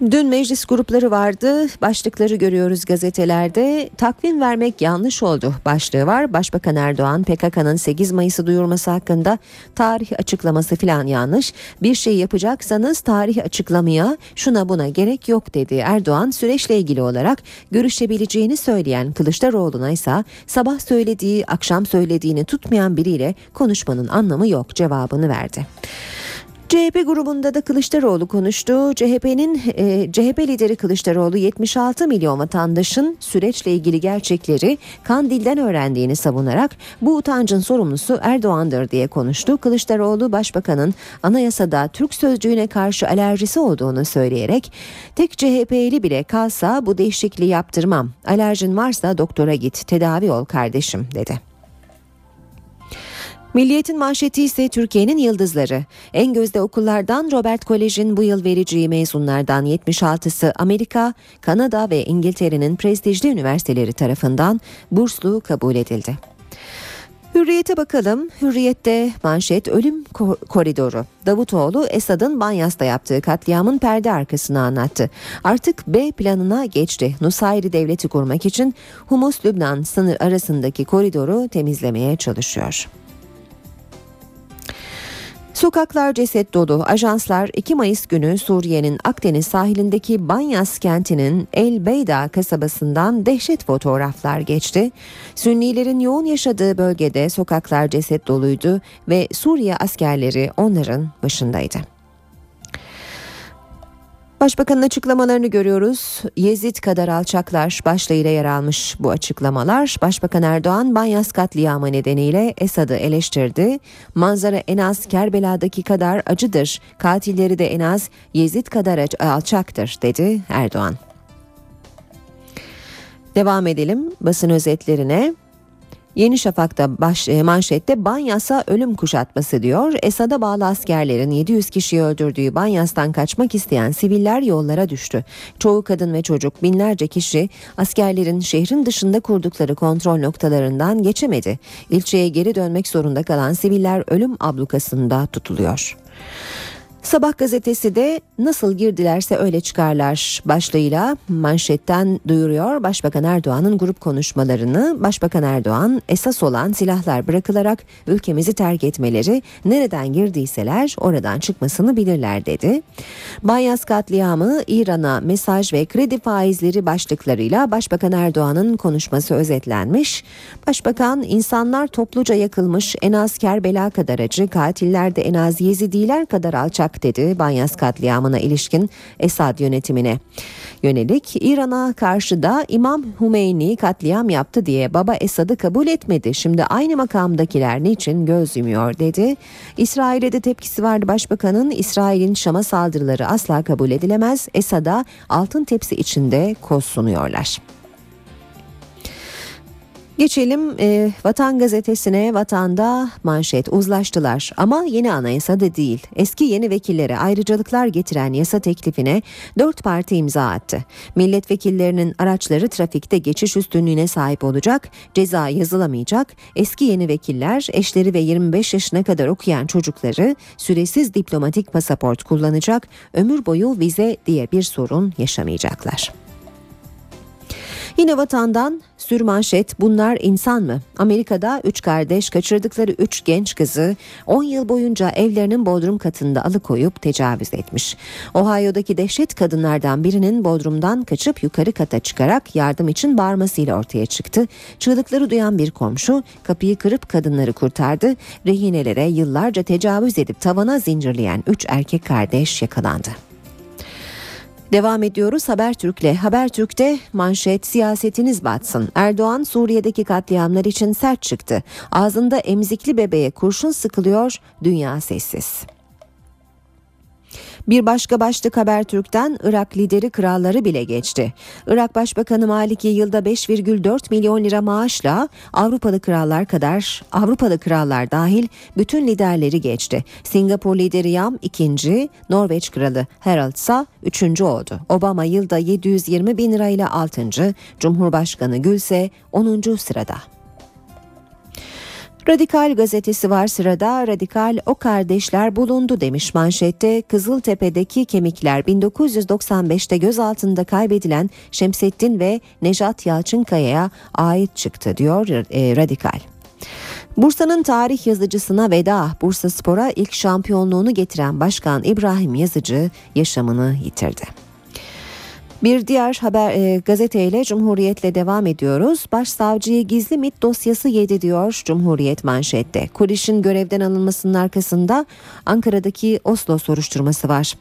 Dün meclis grupları vardı. Başlıkları görüyoruz gazetelerde. Takvim vermek yanlış oldu başlığı var. Başbakan Erdoğan PKK'nın 8 Mayıs'ı duyurması hakkında tarih açıklaması falan yanlış. Bir şey yapacaksanız tarih açıklamaya şuna buna gerek yok dedi. Erdoğan süreçle ilgili olarak görüşebileceğini söyleyen Kılıçdaroğlu'na ise sabah söylediği akşam söylediğini tutmayan biriyle konuşmanın anlamı yok cevabını verdi. CHP grubunda da Kılıçdaroğlu konuştu. CHP'nin e, CHP lideri Kılıçdaroğlu 76 milyon vatandaşın süreçle ilgili gerçekleri Kandil'den öğrendiğini savunarak bu utancın sorumlusu Erdoğan'dır diye konuştu. Kılıçdaroğlu başbakanın anayasada Türk sözcüğüne karşı alerjisi olduğunu söyleyerek tek CHP'li bile kalsa bu değişikliği yaptırmam. Alerjin varsa doktora git tedavi ol kardeşim dedi. Milliyetin manşeti ise Türkiye'nin yıldızları. En gözde okullardan Robert Kolej'in bu yıl vereceği mezunlardan 76'sı Amerika, Kanada ve İngiltere'nin prestijli üniversiteleri tarafından burslu kabul edildi. Hürriyete bakalım. Hürriyette manşet ölüm koridoru. Davutoğlu Esad'ın Banyas'ta yaptığı katliamın perde arkasını anlattı. Artık B planına geçti. Nusayri devleti kurmak için Humus-Lübnan sınır arasındaki koridoru temizlemeye çalışıyor. Sokaklar ceset dolu. Ajanslar 2 Mayıs günü Suriye'nin Akdeniz sahilindeki Banyas kentinin El Beyda kasabasından dehşet fotoğraflar geçti. Sünnilerin yoğun yaşadığı bölgede sokaklar ceset doluydu ve Suriye askerleri onların başındaydı. Başbakanın açıklamalarını görüyoruz. Yezid kadar alçaklar başlığıyla yer almış bu açıklamalar. Başbakan Erdoğan Banyas katliamı nedeniyle Esad'ı eleştirdi. Manzara en az Kerbela'daki kadar acıdır. Katilleri de en az Yezid kadar alçaktır dedi Erdoğan. Devam edelim basın özetlerine. Yeni Şafak'ta baş, e, manşette Banyas'a ölüm kuşatması diyor. Esad'a bağlı askerlerin 700 kişiyi öldürdüğü Banyas'tan kaçmak isteyen siviller yollara düştü. Çoğu kadın ve çocuk binlerce kişi askerlerin şehrin dışında kurdukları kontrol noktalarından geçemedi. İlçeye geri dönmek zorunda kalan siviller ölüm ablukasında tutuluyor. Sabah gazetesi de nasıl girdilerse öyle çıkarlar başlığıyla manşetten duyuruyor Başbakan Erdoğan'ın grup konuşmalarını. Başbakan Erdoğan esas olan silahlar bırakılarak ülkemizi terk etmeleri nereden girdiyseler oradan çıkmasını bilirler dedi. Banyas katliamı İran'a mesaj ve kredi faizleri başlıklarıyla Başbakan Erdoğan'ın konuşması özetlenmiş. Başbakan insanlar topluca yakılmış en az Kerbela kadar acı katiller de en az Yezidiler kadar alçak dedi Banyas katliamına ilişkin Esad yönetimine. Yönelik İran'a karşı da İmam Hümeyni katliam yaptı diye baba Esad'ı kabul etmedi. Şimdi aynı makamdakiler niçin göz yumuyor dedi. İsrail'e de tepkisi vardı başbakanın. İsrail'in Şam'a saldırıları asla kabul edilemez. Esad'a altın tepsi içinde koz sunuyorlar. Geçelim e, Vatan Gazetesi'ne vatanda manşet uzlaştılar ama yeni anayasa da değil. Eski yeni vekillere ayrıcalıklar getiren yasa teklifine dört parti imza attı. Milletvekillerinin araçları trafikte geçiş üstünlüğüne sahip olacak, ceza yazılamayacak, eski yeni vekiller eşleri ve 25 yaşına kadar okuyan çocukları süresiz diplomatik pasaport kullanacak, ömür boyu vize diye bir sorun yaşamayacaklar. Yine vatandan sürmanşet bunlar insan mı? Amerika'da 3 kardeş kaçırdıkları 3 genç kızı 10 yıl boyunca evlerinin bodrum katında alıkoyup tecavüz etmiş. Ohio'daki dehşet kadınlardan birinin bodrumdan kaçıp yukarı kata çıkarak yardım için bağırmasıyla ortaya çıktı. Çığlıkları duyan bir komşu kapıyı kırıp kadınları kurtardı. Rehinelere yıllarca tecavüz edip tavana zincirleyen 3 erkek kardeş yakalandı. Devam ediyoruz Habertürk'le. Habertürk'te manşet siyasetiniz batsın. Erdoğan Suriye'deki katliamlar için sert çıktı. Ağzında emzikli bebeğe kurşun sıkılıyor, dünya sessiz. Bir başka başlık Habertürk'ten Irak lideri kralları bile geçti. Irak Başbakanı Maliki yılda 5,4 milyon lira maaşla Avrupalı krallar kadar Avrupalı krallar dahil bütün liderleri geçti. Singapur lideri Yam ikinci, Norveç kralı Harald ise üçüncü oldu. Obama yılda 720 bin lirayla altıncı, Cumhurbaşkanı Gül ise 10. sırada. Radikal gazetesi var sırada. Radikal o kardeşler bulundu demiş manşette. Kızıltepe'deki kemikler 1995'te gözaltında kaybedilen Şemsettin ve Nejat Yalçınkaya'ya ait çıktı diyor e, Radikal. Bursa'nın tarih yazıcısına veda, Bursa Spor'a ilk şampiyonluğunu getiren Başkan İbrahim Yazıcı yaşamını yitirdi. Bir diğer haber e, gazeteyle Cumhuriyet'le devam ediyoruz. Başsavcıyı gizli MIT dosyası yedi diyor Cumhuriyet manşette. Kuriş'in görevden alınmasının arkasında Ankara'daki Oslo soruşturması var.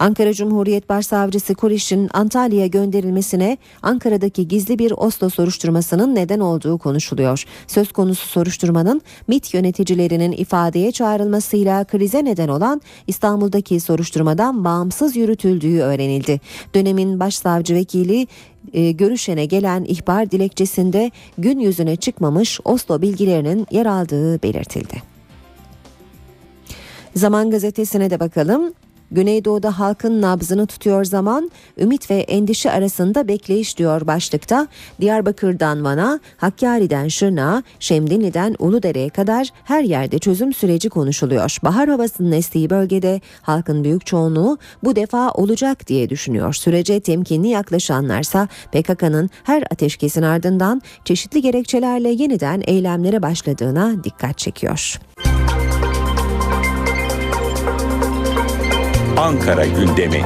Ankara Cumhuriyet Başsavcısı Kuriş'in Antalya'ya gönderilmesine Ankara'daki gizli bir Oslo soruşturmasının neden olduğu konuşuluyor. Söz konusu soruşturmanın MIT yöneticilerinin ifadeye çağrılmasıyla krize neden olan İstanbul'daki soruşturmadan bağımsız yürütüldüğü öğrenildi. Dönemin başsavcı vekili e, görüşene gelen ihbar dilekçesinde gün yüzüne çıkmamış Oslo bilgilerinin yer aldığı belirtildi. Zaman gazetesine de bakalım. Güneydoğu'da halkın nabzını tutuyor zaman, ümit ve endişe arasında bekleyiş diyor başlıkta. Diyarbakır'dan Van'a, Hakkari'den Şırnak'a, Şemdinli'den Uludere'ye kadar her yerde çözüm süreci konuşuluyor. Bahar havasının estiği bölgede halkın büyük çoğunluğu bu defa olacak diye düşünüyor. Sürece temkinli yaklaşanlarsa PKK'nın her ateşkesin ardından çeşitli gerekçelerle yeniden eylemlere başladığına dikkat çekiyor. Ankara gündemi.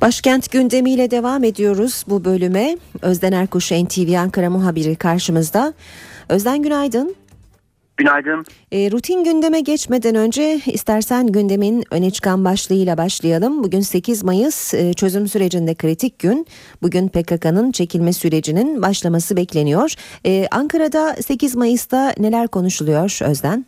Başkent gündemiyle devam ediyoruz bu bölüme. Özden Erkuş NTV Ankara muhabiri karşımızda. Özden günaydın. Günaydın. E, rutin gündeme geçmeden önce istersen gündemin öne çıkan başlığıyla başlayalım. Bugün 8 Mayıs e, çözüm sürecinde kritik gün. Bugün PKK'nın çekilme sürecinin başlaması bekleniyor. E, Ankara'da 8 Mayıs'ta neler konuşuluyor Özden?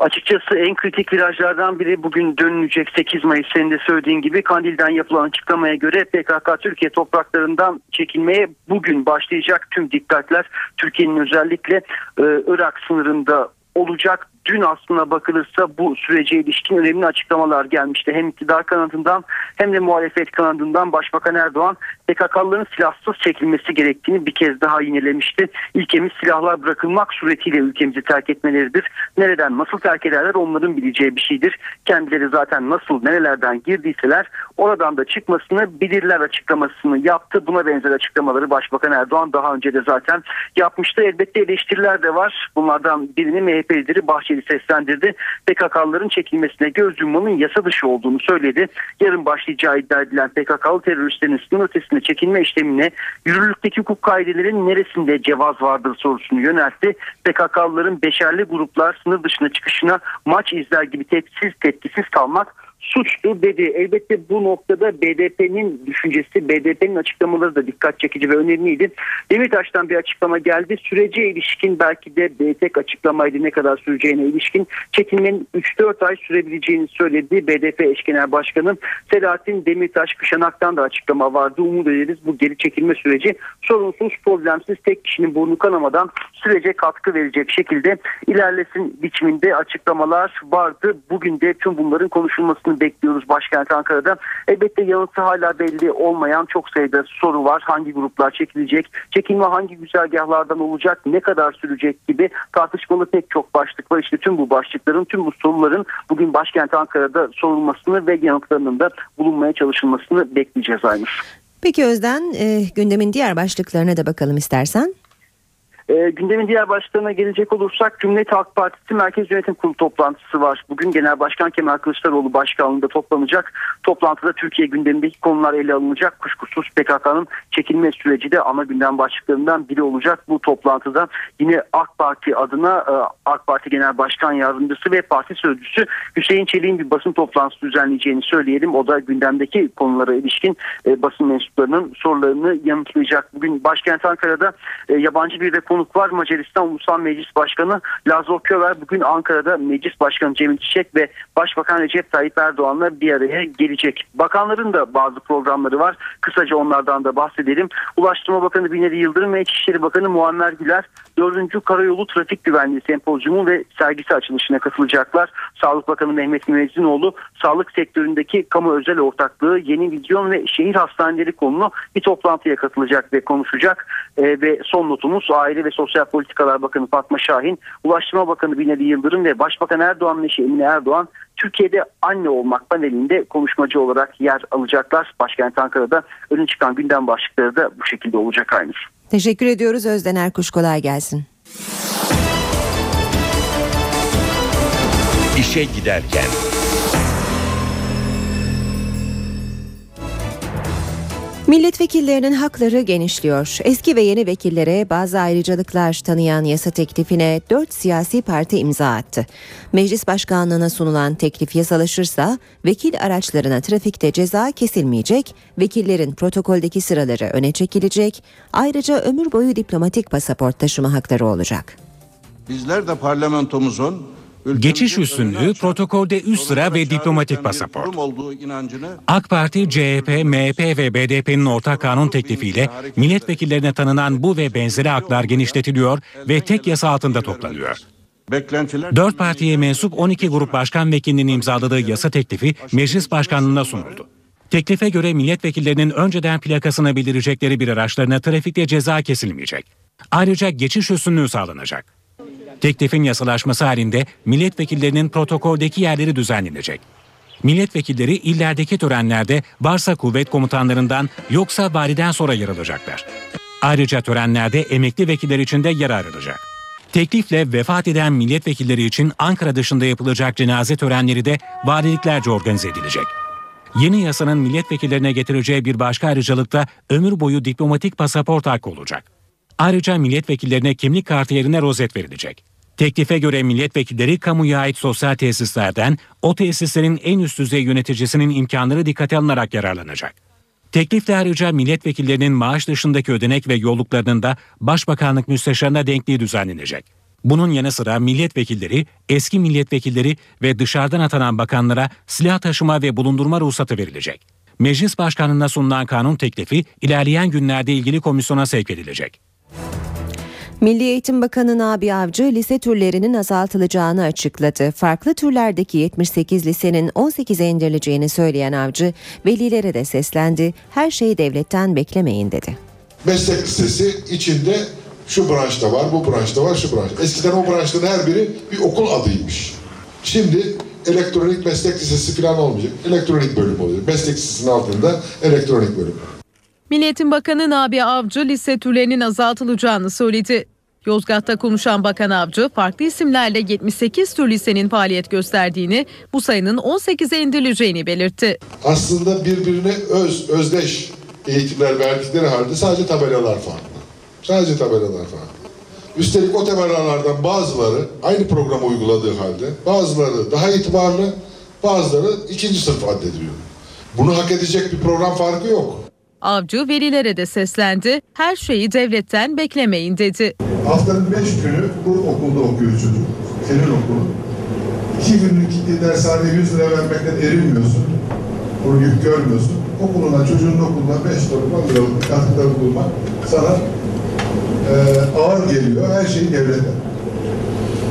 Açıkçası en kritik virajlardan biri bugün dönülecek 8 Mayıs senin de söylediğin gibi Kandil'den yapılan açıklamaya göre PKK Türkiye topraklarından çekilmeye bugün başlayacak tüm dikkatler Türkiye'nin özellikle e, Irak sınırında olacak. Dün aslına bakılırsa bu sürece ilişkin önemli açıklamalar gelmişti. Hem iktidar kanadından hem de muhalefet kanadından Başbakan Erdoğan PKK'lıların silahsız çekilmesi gerektiğini bir kez daha yinelemişti. İlkemiz silahlar bırakılmak suretiyle ülkemizi terk etmeleridir. Nereden nasıl terk ederler onların bileceği bir şeydir. Kendileri zaten nasıl nerelerden girdiyseler oradan da çıkmasını bilirler açıklamasını yaptı. Buna benzer açıklamaları Başbakan Erdoğan daha önce de zaten yapmıştı. Elbette eleştiriler de var. Bunlardan birini MHP lideri Bahçeli seslendirdi. PKK'lıların çekilmesine göz yummanın yasa dışı olduğunu söyledi. Yarın başlayacağı iddia edilen PKK'lı teröristlerin sınır ötesine çekilme işlemine yürürlükteki hukuk kaidelerin neresinde cevaz vardır sorusunu yöneltti. PKK'lıların beşerli gruplar sınır dışına çıkışına maç izler gibi tepkisiz tepkisiz kalmak suçtu dedi. Elbette bu noktada BDP'nin düşüncesi, BDP'nin açıklamaları da dikkat çekici ve önemliydi. Demirtaş'tan bir açıklama geldi. Sürece ilişkin belki de tek açıklamaydı ne kadar süreceğine ilişkin çekilmenin 3-4 ay sürebileceğini söyledi. BDP eş genel başkanı Selahattin Demirtaş Kışanak'tan da açıklama vardı. Umut ederiz bu geri çekilme süreci sorunsuz, problemsiz tek kişinin burnu kanamadan sürece katkı verecek şekilde ilerlesin biçiminde açıklamalar vardı. Bugün de tüm bunların konuşulmasını bekliyoruz başkent Ankara'da. Elbette yanıtı hala belli olmayan çok sayıda soru var. Hangi gruplar çekilecek? Çekilme hangi güzergahlardan olacak? Ne kadar sürecek gibi tartışmalı pek çok başlık var. İşte tüm bu başlıkların, tüm bu soruların bugün başkent Ankara'da sorulmasını ve yanıtlarının da bulunmaya çalışılmasını bekleyeceğiz Aynur. Peki Özden e, gündemin diğer başlıklarına da bakalım istersen. E, gündemin diğer başlıklarına gelecek olursak Cumhuriyet Halk Partisi Merkez Yönetim Kurulu toplantısı var. Bugün Genel Başkan Kemal Kılıçdaroğlu başkanlığında toplanacak. Toplantıda Türkiye gündemindeki konular ele alınacak. Kuşkusuz PKK'nın çekilme süreci de ana gündem başlıklarından biri olacak. Bu toplantıda yine AK Parti adına e, AK Parti Genel Başkan Yardımcısı ve Parti Sözcüsü Hüseyin Çelik'in bir basın toplantısı düzenleyeceğini söyleyelim. O da gündemdeki konulara ilişkin e, basın mensuplarının sorularını yanıtlayacak. Bugün başkent Ankara'da e, yabancı bir de konu konuk var. Macaristan Ulusal Meclis Başkanı Lazlo Köver bugün Ankara'da Meclis Başkanı Cemil Çiçek ve Başbakan Recep Tayyip Erdoğan'la bir araya gelecek. Bakanların da bazı programları var. Kısaca onlardan da bahsedelim. Ulaştırma Bakanı Binali Yıldırım ve İçişleri Bakanı Muammer Güler 4. Karayolu Trafik Güvenliği Sempozyumu ve sergisi açılışına katılacaklar. Sağlık Bakanı Mehmet Müezzinoğlu sağlık sektöründeki kamu özel ortaklığı, yeni vizyon ve şehir hastaneleri konulu bir toplantıya katılacak ve konuşacak. E, ve son notumuz Aile ve Sosyal Politikalar Bakanı Fatma Şahin, Ulaştırma Bakanı Binali Yıldırım ve Başbakan Erdoğan'ın eşi Emine Erdoğan Türkiye'de anne olmak panelinde konuşmacı olarak yer alacaklar. Başkent Ankara'da önün çıkan gündem başlıkları da bu şekilde olacak Aynur. Teşekkür ediyoruz Özden Erkuş kolay gelsin. İşe giderken. Milletvekillerinin hakları genişliyor. Eski ve yeni vekillere bazı ayrıcalıklar tanıyan yasa teklifine 4 siyasi parti imza attı. Meclis başkanlığına sunulan teklif yasalaşırsa vekil araçlarına trafikte ceza kesilmeyecek, vekillerin protokoldeki sıraları öne çekilecek, ayrıca ömür boyu diplomatik pasaport taşıma hakları olacak. Bizler de parlamentomuzun Geçiş üstünlüğü, protokolde üst sıra ve diplomatik pasaport. AK Parti, CHP, MHP ve BDP'nin ortak kanun teklifiyle milletvekillerine tanınan bu ve benzeri haklar genişletiliyor ve tek yasa altında toplanıyor. Dört partiye mensup 12 grup başkan vekilinin imzaladığı yasa teklifi meclis başkanlığına sunuldu. Teklife göre milletvekillerinin önceden plakasına bildirecekleri bir araçlarına trafikte ceza kesilmeyecek. Ayrıca geçiş üstünlüğü sağlanacak. Teklifin yasalaşması halinde milletvekillerinin protokoldeki yerleri düzenlenecek. Milletvekilleri illerdeki törenlerde varsa kuvvet komutanlarından yoksa validen sonra yer alacaklar. Ayrıca törenlerde emekli vekiller için de yer ayrılacak. Teklifle vefat eden milletvekilleri için Ankara dışında yapılacak cenaze törenleri de valiliklerce organize edilecek. Yeni yasanın milletvekillerine getireceği bir başka ayrıcalık da ömür boyu diplomatik pasaport hakkı olacak. Ayrıca milletvekillerine kimlik kartı yerine rozet verilecek. Teklife göre milletvekilleri kamuya ait sosyal tesislerden o tesislerin en üst düzey yöneticisinin imkanları dikkate alınarak yararlanacak. Teklifle ayrıca milletvekillerinin maaş dışındaki ödenek ve yolluklarının da Başbakanlık Müsteşarına denkliği düzenlenecek. Bunun yanı sıra milletvekilleri, eski milletvekilleri ve dışarıdan atanan bakanlara silah taşıma ve bulundurma ruhsatı verilecek. Meclis Başkanlığına sunulan kanun teklifi ilerleyen günlerde ilgili komisyona sevk edilecek. Milli Eğitim Bakanı Nabi Avcı lise türlerinin azaltılacağını açıkladı. Farklı türlerdeki 78 lisenin 18'e indirileceğini söyleyen Avcı, velilere de seslendi. Her şeyi devletten beklemeyin dedi. Meslek lisesi içinde şu branşta var, bu branşta var, şu branş. Eskiden o branşların her biri bir okul adıymış. Şimdi elektronik meslek lisesi falan olmayacak. Elektronik bölüm olacak. Meslek lisesinin altında elektronik bölüm. Milli Eğitim Bakanı Nabi Avcı lise türlerinin azaltılacağını söyledi. Yozgat'ta konuşan Bakan Avcı farklı isimlerle 78 tür lisenin faaliyet gösterdiğini, bu sayının 18'e indirileceğini belirtti. Aslında birbirine öz, özdeş eğitimler verdikleri halde sadece tabelalar farklı. Sadece tabelalar farklı. Üstelik o tabelalardan bazıları aynı programı uyguladığı halde bazıları daha itibarlı, bazıları ikinci sınıf addediliyor. Bunu hak edecek bir program farkı yok. Avcı velilere de seslendi. Her şeyi devletten beklemeyin dedi. Haftanın beş günü bu okulda okuyor çocuk. Senin okulun. İki günlük dershaneye 100 lira vermekten erinmiyorsun. Bunu yük görmüyorsun. Okuluna, çocuğun okuluna 5 lira, 10 liralık bir katkıda bulunmak sana e, ağır geliyor. Her şeyi devletten.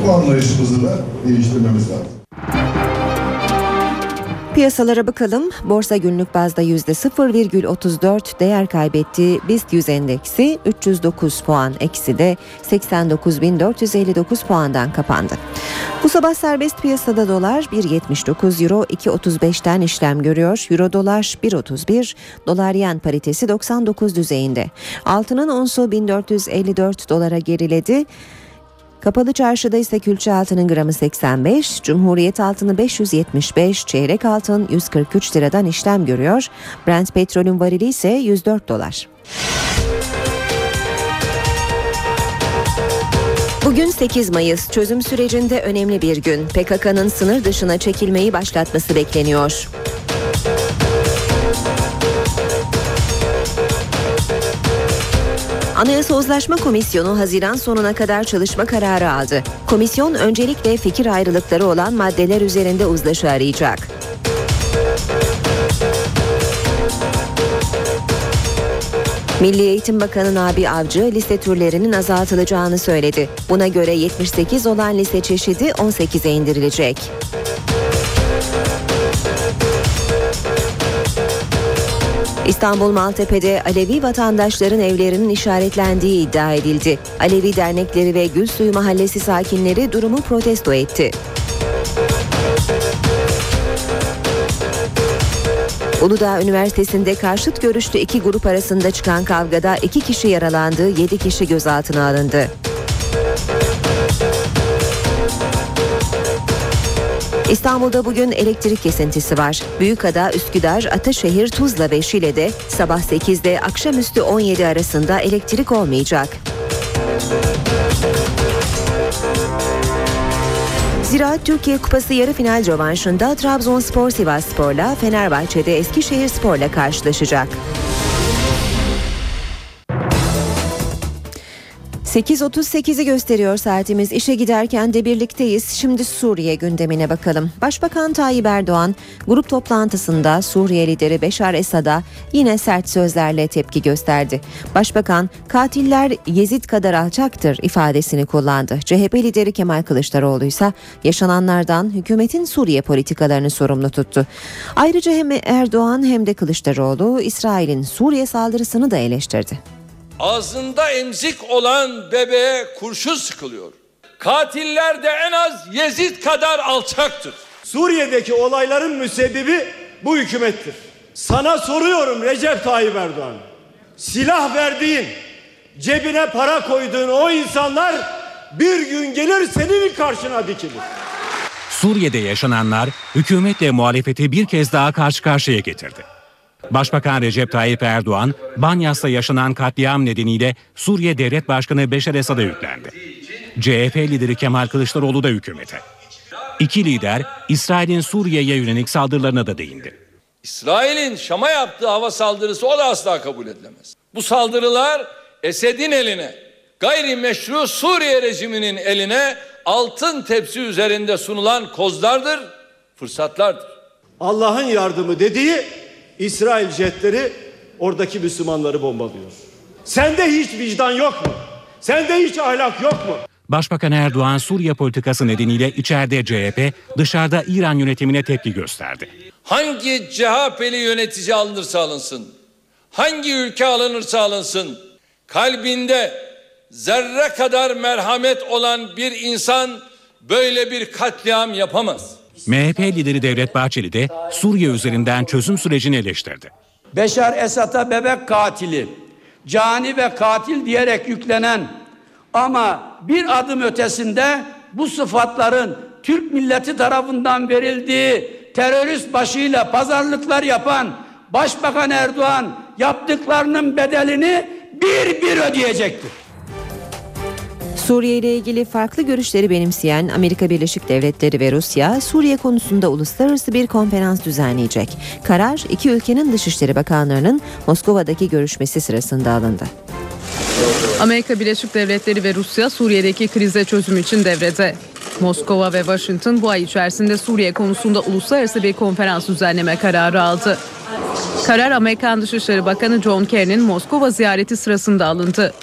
Bu anlayışımızı da değiştirmemiz lazım. Piyasalara bakalım. Borsa günlük bazda %0,34 değer kaybetti. BIST 100 endeksi 309 puan eksi de 89.459 puandan kapandı. Bu sabah serbest piyasada dolar 1.79 euro 2.35'ten işlem görüyor. Euro dolar 1.31 dolar yen paritesi 99 düzeyinde. Altının onsu 1454 dolara geriledi. Kapalı çarşıda ise külçe altının gramı 85, Cumhuriyet altını 575, çeyrek altın 143 liradan işlem görüyor. Brent petrolün varili ise 104 dolar. Bugün 8 Mayıs çözüm sürecinde önemli bir gün. PKK'nın sınır dışına çekilmeyi başlatması bekleniyor. Anayasa Uzlaşma Komisyonu Haziran sonuna kadar çalışma kararı aldı. Komisyon öncelikle fikir ayrılıkları olan maddeler üzerinde uzlaşı arayacak. Milli Eğitim Bakanı Nabi Avcı lise türlerinin azaltılacağını söyledi. Buna göre 78 olan lise çeşidi 18'e indirilecek. İstanbul Maltepe'de Alevi vatandaşların evlerinin işaretlendiği iddia edildi. Alevi dernekleri ve Gülsuyu Mahallesi sakinleri durumu protesto etti. Uludağ Üniversitesi'nde karşıt görüşlü iki grup arasında çıkan kavgada iki kişi yaralandı, yedi kişi gözaltına alındı. İstanbul'da bugün elektrik kesintisi var. Büyükada, Üsküdar, Ataşehir, Tuzla ve Şile'de sabah 8'de akşamüstü 17 arasında elektrik olmayacak. Ziraat Türkiye Kupası yarı final rövanşında Trabzonspor Sivasspor'la Fenerbahçe'de Eskişehir Spor'la karşılaşacak. 8.38'i gösteriyor saatimiz. İşe giderken de birlikteyiz. Şimdi Suriye gündemine bakalım. Başbakan Tayyip Erdoğan grup toplantısında Suriye lideri Beşar Esad'a yine sert sözlerle tepki gösterdi. Başbakan katiller Yezid kadar alçaktır ifadesini kullandı. CHP lideri Kemal Kılıçdaroğlu ise yaşananlardan hükümetin Suriye politikalarını sorumlu tuttu. Ayrıca hem Erdoğan hem de Kılıçdaroğlu İsrail'in Suriye saldırısını da eleştirdi. Ağzında emzik olan bebeğe kurşun sıkılıyor. Katiller de en az Yezid kadar alçaktır. Suriye'deki olayların müsebbibi bu hükümettir. Sana soruyorum Recep Tayyip Erdoğan. Silah verdiğin, cebine para koyduğun o insanlar bir gün gelir senin karşına dikilir. Suriye'de yaşananlar hükümetle muhalefeti bir kez daha karşı karşıya getirdi. Başbakan Recep Tayyip Erdoğan, Banyas'ta yaşanan katliam nedeniyle Suriye Devlet Başkanı Beşar Esad'a yüklendi. CHP lideri Kemal Kılıçdaroğlu da hükümete. İki lider İsrail'in Suriye'ye yönelik saldırılarına da değindi. İsrail'in Şam'a yaptığı hava saldırısı o da asla kabul edilemez. Bu saldırılar Esed'in eline, gayrimeşru Suriye rejiminin eline altın tepsi üzerinde sunulan kozlardır, fırsatlardır. Allah'ın yardımı dediği İsrail jetleri oradaki Müslümanları bombalıyor. Sende hiç vicdan yok mu? Sende hiç ahlak yok mu? Başbakan Erdoğan Suriye politikası nedeniyle içeride CHP, dışarıda İran yönetimine tepki gösterdi. Hangi CHP'li yönetici alınırsa alınsın, hangi ülke alınırsa alınsın, kalbinde zerre kadar merhamet olan bir insan böyle bir katliam yapamaz. MHP lideri Devlet Bahçeli de Suriye üzerinden çözüm sürecini eleştirdi. Beşar Esad'a bebek katili, cani ve katil diyerek yüklenen ama bir adım ötesinde bu sıfatların Türk milleti tarafından verildiği terörist başıyla pazarlıklar yapan Başbakan Erdoğan yaptıklarının bedelini bir bir ödeyecektir. Suriye ile ilgili farklı görüşleri benimseyen Amerika Birleşik Devletleri ve Rusya, Suriye konusunda uluslararası bir konferans düzenleyecek. Karar iki ülkenin Dışişleri Bakanlarının Moskova'daki görüşmesi sırasında alındı. Amerika Birleşik Devletleri ve Rusya Suriye'deki krize çözüm için devrede. Moskova ve Washington bu ay içerisinde Suriye konusunda uluslararası bir konferans düzenleme kararı aldı. Karar Amerikan Dışişleri Bakanı John Kerry'nin Moskova ziyareti sırasında alındı.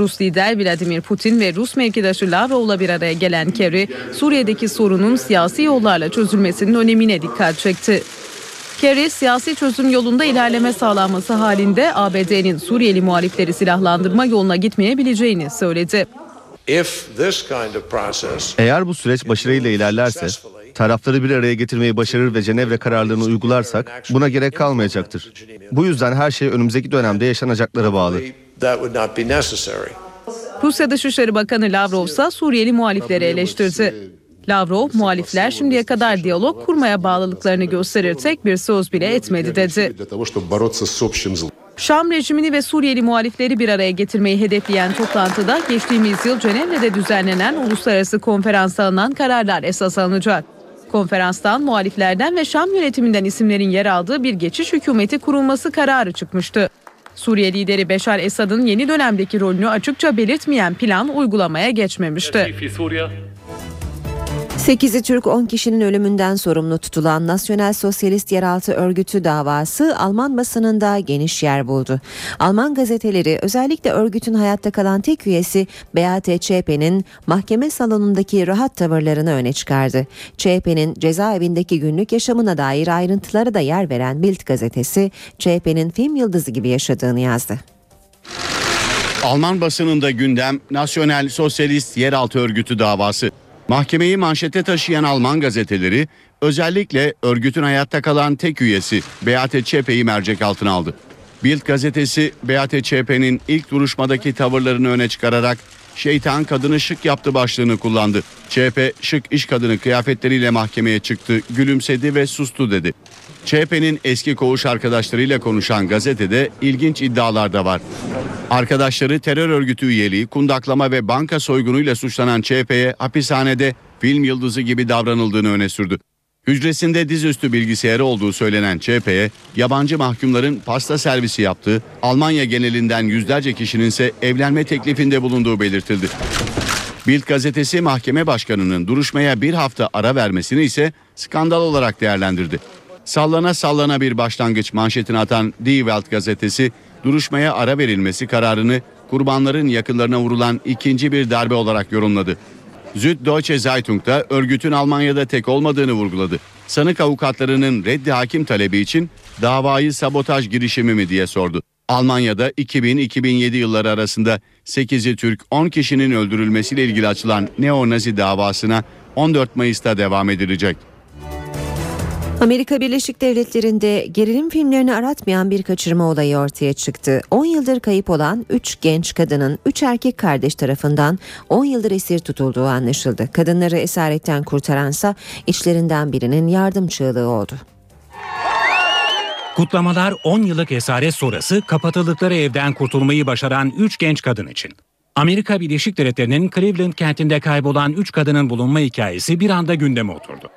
Rus lider Vladimir Putin ve Rus mevkidaşı Lavrov'la bir araya gelen Kerry, Suriye'deki sorunun siyasi yollarla çözülmesinin önemine dikkat çekti. Kerry, siyasi çözüm yolunda ilerleme sağlanması halinde ABD'nin Suriyeli muhalifleri silahlandırma yoluna gitmeyebileceğini söyledi. Eğer bu süreç başarıyla ilerlerse, tarafları bir araya getirmeyi başarır ve Cenevre kararlarını uygularsak buna gerek kalmayacaktır. Bu yüzden her şey önümüzdeki dönemde yaşanacaklara bağlı. Rusya Dışişleri Bakanı Lavrov ise Suriyeli muhalifleri eleştirdi. Lavrov, muhalifler şimdiye kadar diyalog kurmaya bağlılıklarını gösterir tek bir söz bile etmedi dedi. Şam rejimini ve Suriyeli muhalifleri bir araya getirmeyi hedefleyen toplantıda geçtiğimiz yıl Cenevre'de düzenlenen uluslararası konferansta alınan kararlar esas alınacak. Konferanstan muhaliflerden ve Şam yönetiminden isimlerin yer aldığı bir geçiş hükümeti kurulması kararı çıkmıştı. Suriye lideri Beşar Esad'ın yeni dönemdeki rolünü açıkça belirtmeyen plan uygulamaya geçmemişti. 8'i Türk 10 kişinin ölümünden sorumlu tutulan Nasyonel Sosyalist Yeraltı Örgütü davası Alman basınında geniş yer buldu. Alman gazeteleri özellikle örgütün hayatta kalan tek üyesi Beate Zschäpe'nin mahkeme salonundaki rahat tavırlarını öne çıkardı. Zschäpe'nin cezaevindeki günlük yaşamına dair ayrıntıları da yer veren Bild gazetesi Zschäpe'nin film yıldızı gibi yaşadığını yazdı. Alman basınında gündem Nasyonel Sosyalist Yeraltı Örgütü davası. Mahkemeyi manşete taşıyan Alman gazeteleri özellikle örgütün hayatta kalan tek üyesi Beate Zschäpe'yi mercek altına aldı. Bild gazetesi Beate Zschäpe'nin ilk duruşmadaki tavırlarını öne çıkararak şeytan kadını şık yaptı başlığını kullandı. CHP şık iş kadını kıyafetleriyle mahkemeye çıktı, gülümsedi ve sustu dedi. CHP'nin eski koğuş arkadaşlarıyla konuşan gazetede ilginç iddialar da var. Arkadaşları terör örgütü üyeliği, kundaklama ve banka soygunuyla suçlanan CHP'ye hapishanede film yıldızı gibi davranıldığını öne sürdü. Hücresinde dizüstü bilgisayarı olduğu söylenen CHP'ye yabancı mahkumların pasta servisi yaptığı, Almanya genelinden yüzlerce kişinin ise evlenme teklifinde bulunduğu belirtildi. Bild gazetesi mahkeme başkanının duruşmaya bir hafta ara vermesini ise skandal olarak değerlendirdi. Sallana sallana bir başlangıç manşetini atan Die Welt gazetesi duruşmaya ara verilmesi kararını kurbanların yakınlarına vurulan ikinci bir darbe olarak yorumladı. Süddeutsche Zeitung da örgütün Almanya'da tek olmadığını vurguladı. Sanık avukatlarının reddi hakim talebi için davayı sabotaj girişimi mi diye sordu. Almanya'da 2000-2007 yılları arasında 8'i Türk 10 kişinin öldürülmesiyle ilgili açılan neo-nazi davasına 14 Mayıs'ta devam edilecek. Amerika Birleşik Devletleri'nde gerilim filmlerini aratmayan bir kaçırma olayı ortaya çıktı. 10 yıldır kayıp olan 3 genç kadının 3 erkek kardeş tarafından 10 yıldır esir tutulduğu anlaşıldı. Kadınları esaretten kurtaransa içlerinden birinin yardım çığlığı oldu. Kutlamalar 10 yıllık esaret sonrası kapatıldıkları evden kurtulmayı başaran 3 genç kadın için. Amerika Birleşik Devletleri'nin Cleveland kentinde kaybolan 3 kadının bulunma hikayesi bir anda gündeme oturdu.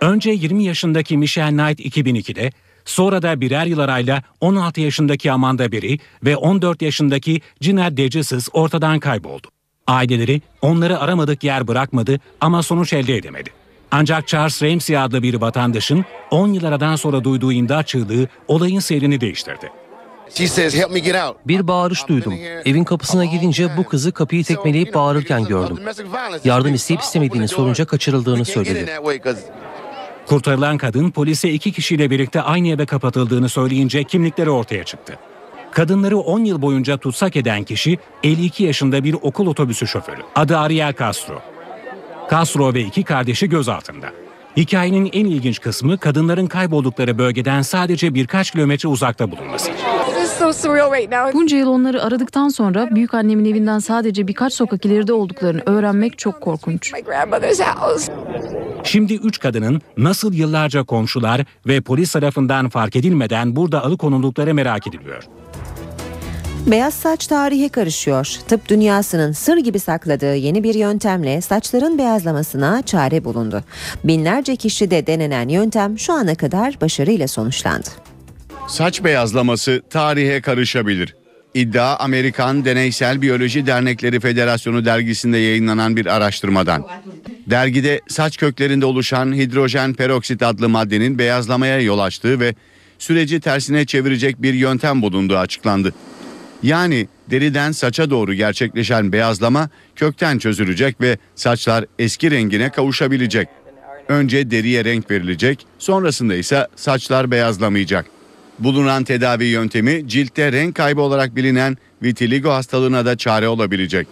Önce 20 yaşındaki Michelle Knight 2002'de, sonra da birer yıl arayla 16 yaşındaki Amanda Berry ve 14 yaşındaki Gina DeGesis ortadan kayboldu. Aileleri onları aramadık yer bırakmadı ama sonuç elde edemedi. Ancak Charles Ramsey adlı bir vatandaşın 10 yıl aradan sonra duyduğu imdat çığlığı olayın seyrini değiştirdi. Bir bağırış duydum. Evin kapısına gidince bu kızı kapıyı tekmeleyip bağırırken gördüm. Yardım isteyip istemediğini sorunca kaçırıldığını söyledi. Kurtarılan kadın polise iki kişiyle birlikte aynı eve kapatıldığını söyleyince kimlikleri ortaya çıktı. Kadınları 10 yıl boyunca tutsak eden kişi 52 yaşında bir okul otobüsü şoförü. Adı Ariel Castro. Castro ve iki kardeşi gözaltında. Hikayenin en ilginç kısmı kadınların kayboldukları bölgeden sadece birkaç kilometre uzakta bulunması. Bunca yıl onları aradıktan sonra büyük annemin evinden sadece birkaç sokak ileride olduklarını öğrenmek çok korkunç. Şimdi üç kadının nasıl yıllarca komşular ve polis tarafından fark edilmeden burada alıkonuldukları merak ediliyor. Beyaz saç tarihe karışıyor. Tıp dünyasının sır gibi sakladığı yeni bir yöntemle saçların beyazlamasına çare bulundu. Binlerce kişide denenen yöntem şu ana kadar başarıyla sonuçlandı. Saç beyazlaması tarihe karışabilir. İddia Amerikan Deneysel Biyoloji Dernekleri Federasyonu dergisinde yayınlanan bir araştırmadan. Dergide saç köklerinde oluşan hidrojen peroksit adlı maddenin beyazlamaya yol açtığı ve süreci tersine çevirecek bir yöntem bulunduğu açıklandı. Yani deriden saça doğru gerçekleşen beyazlama kökten çözülecek ve saçlar eski rengine kavuşabilecek. Önce deriye renk verilecek, sonrasında ise saçlar beyazlamayacak. Bulunan tedavi yöntemi ciltte renk kaybı olarak bilinen vitiligo hastalığına da çare olabilecek.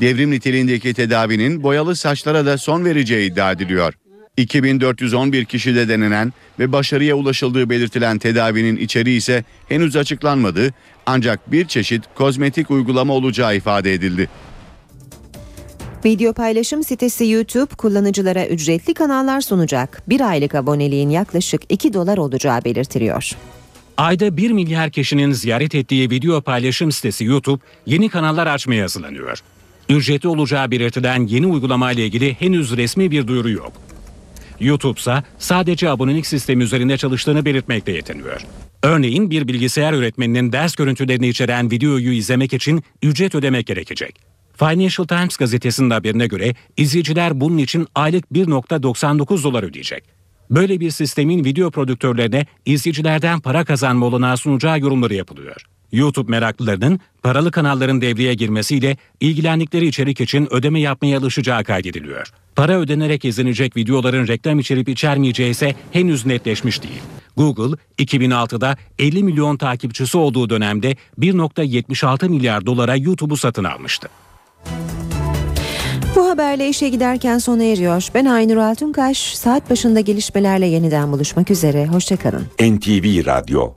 Devrim niteliğindeki tedavinin boyalı saçlara da son vereceği iddia ediliyor. 2411 kişide denenen ve başarıya ulaşıldığı belirtilen tedavinin içeriği ise henüz açıklanmadı ancak bir çeşit kozmetik uygulama olacağı ifade edildi. Video paylaşım sitesi YouTube kullanıcılara ücretli kanallar sunacak. Bir aylık aboneliğin yaklaşık 2 dolar olacağı belirtiliyor. Ayda 1 milyar kişinin ziyaret ettiği video paylaşım sitesi YouTube yeni kanallar açmaya hazırlanıyor. Ücretli olacağı belirtilen yeni uygulama ile ilgili henüz resmi bir duyuru yok. YouTube ise sadece abonelik sistemi üzerinde çalıştığını belirtmekle yetiniyor. Örneğin bir bilgisayar öğretmeninin ders görüntülerini içeren videoyu izlemek için ücret ödemek gerekecek. Financial Times gazetesinin haberine göre izleyiciler bunun için aylık 1.99 dolar ödeyecek. Böyle bir sistemin video prodüktörlerine izleyicilerden para kazanma olanağı sunacağı yorumları yapılıyor. YouTube meraklılarının paralı kanalların devreye girmesiyle ilgilendikleri içerik için ödeme yapmaya alışacağı kaydediliyor. Para ödenerek izlenecek videoların reklam içerip içermeyeceği ise henüz netleşmiş değil. Google 2006'da 50 milyon takipçisi olduğu dönemde 1.76 milyar dolara YouTube'u satın almıştı. Bu haberle işe giderken sona eriyor. Ben Aynur Altunkaş. Saat başında gelişmelerle yeniden buluşmak üzere. Hoşçakalın. NTV Radyo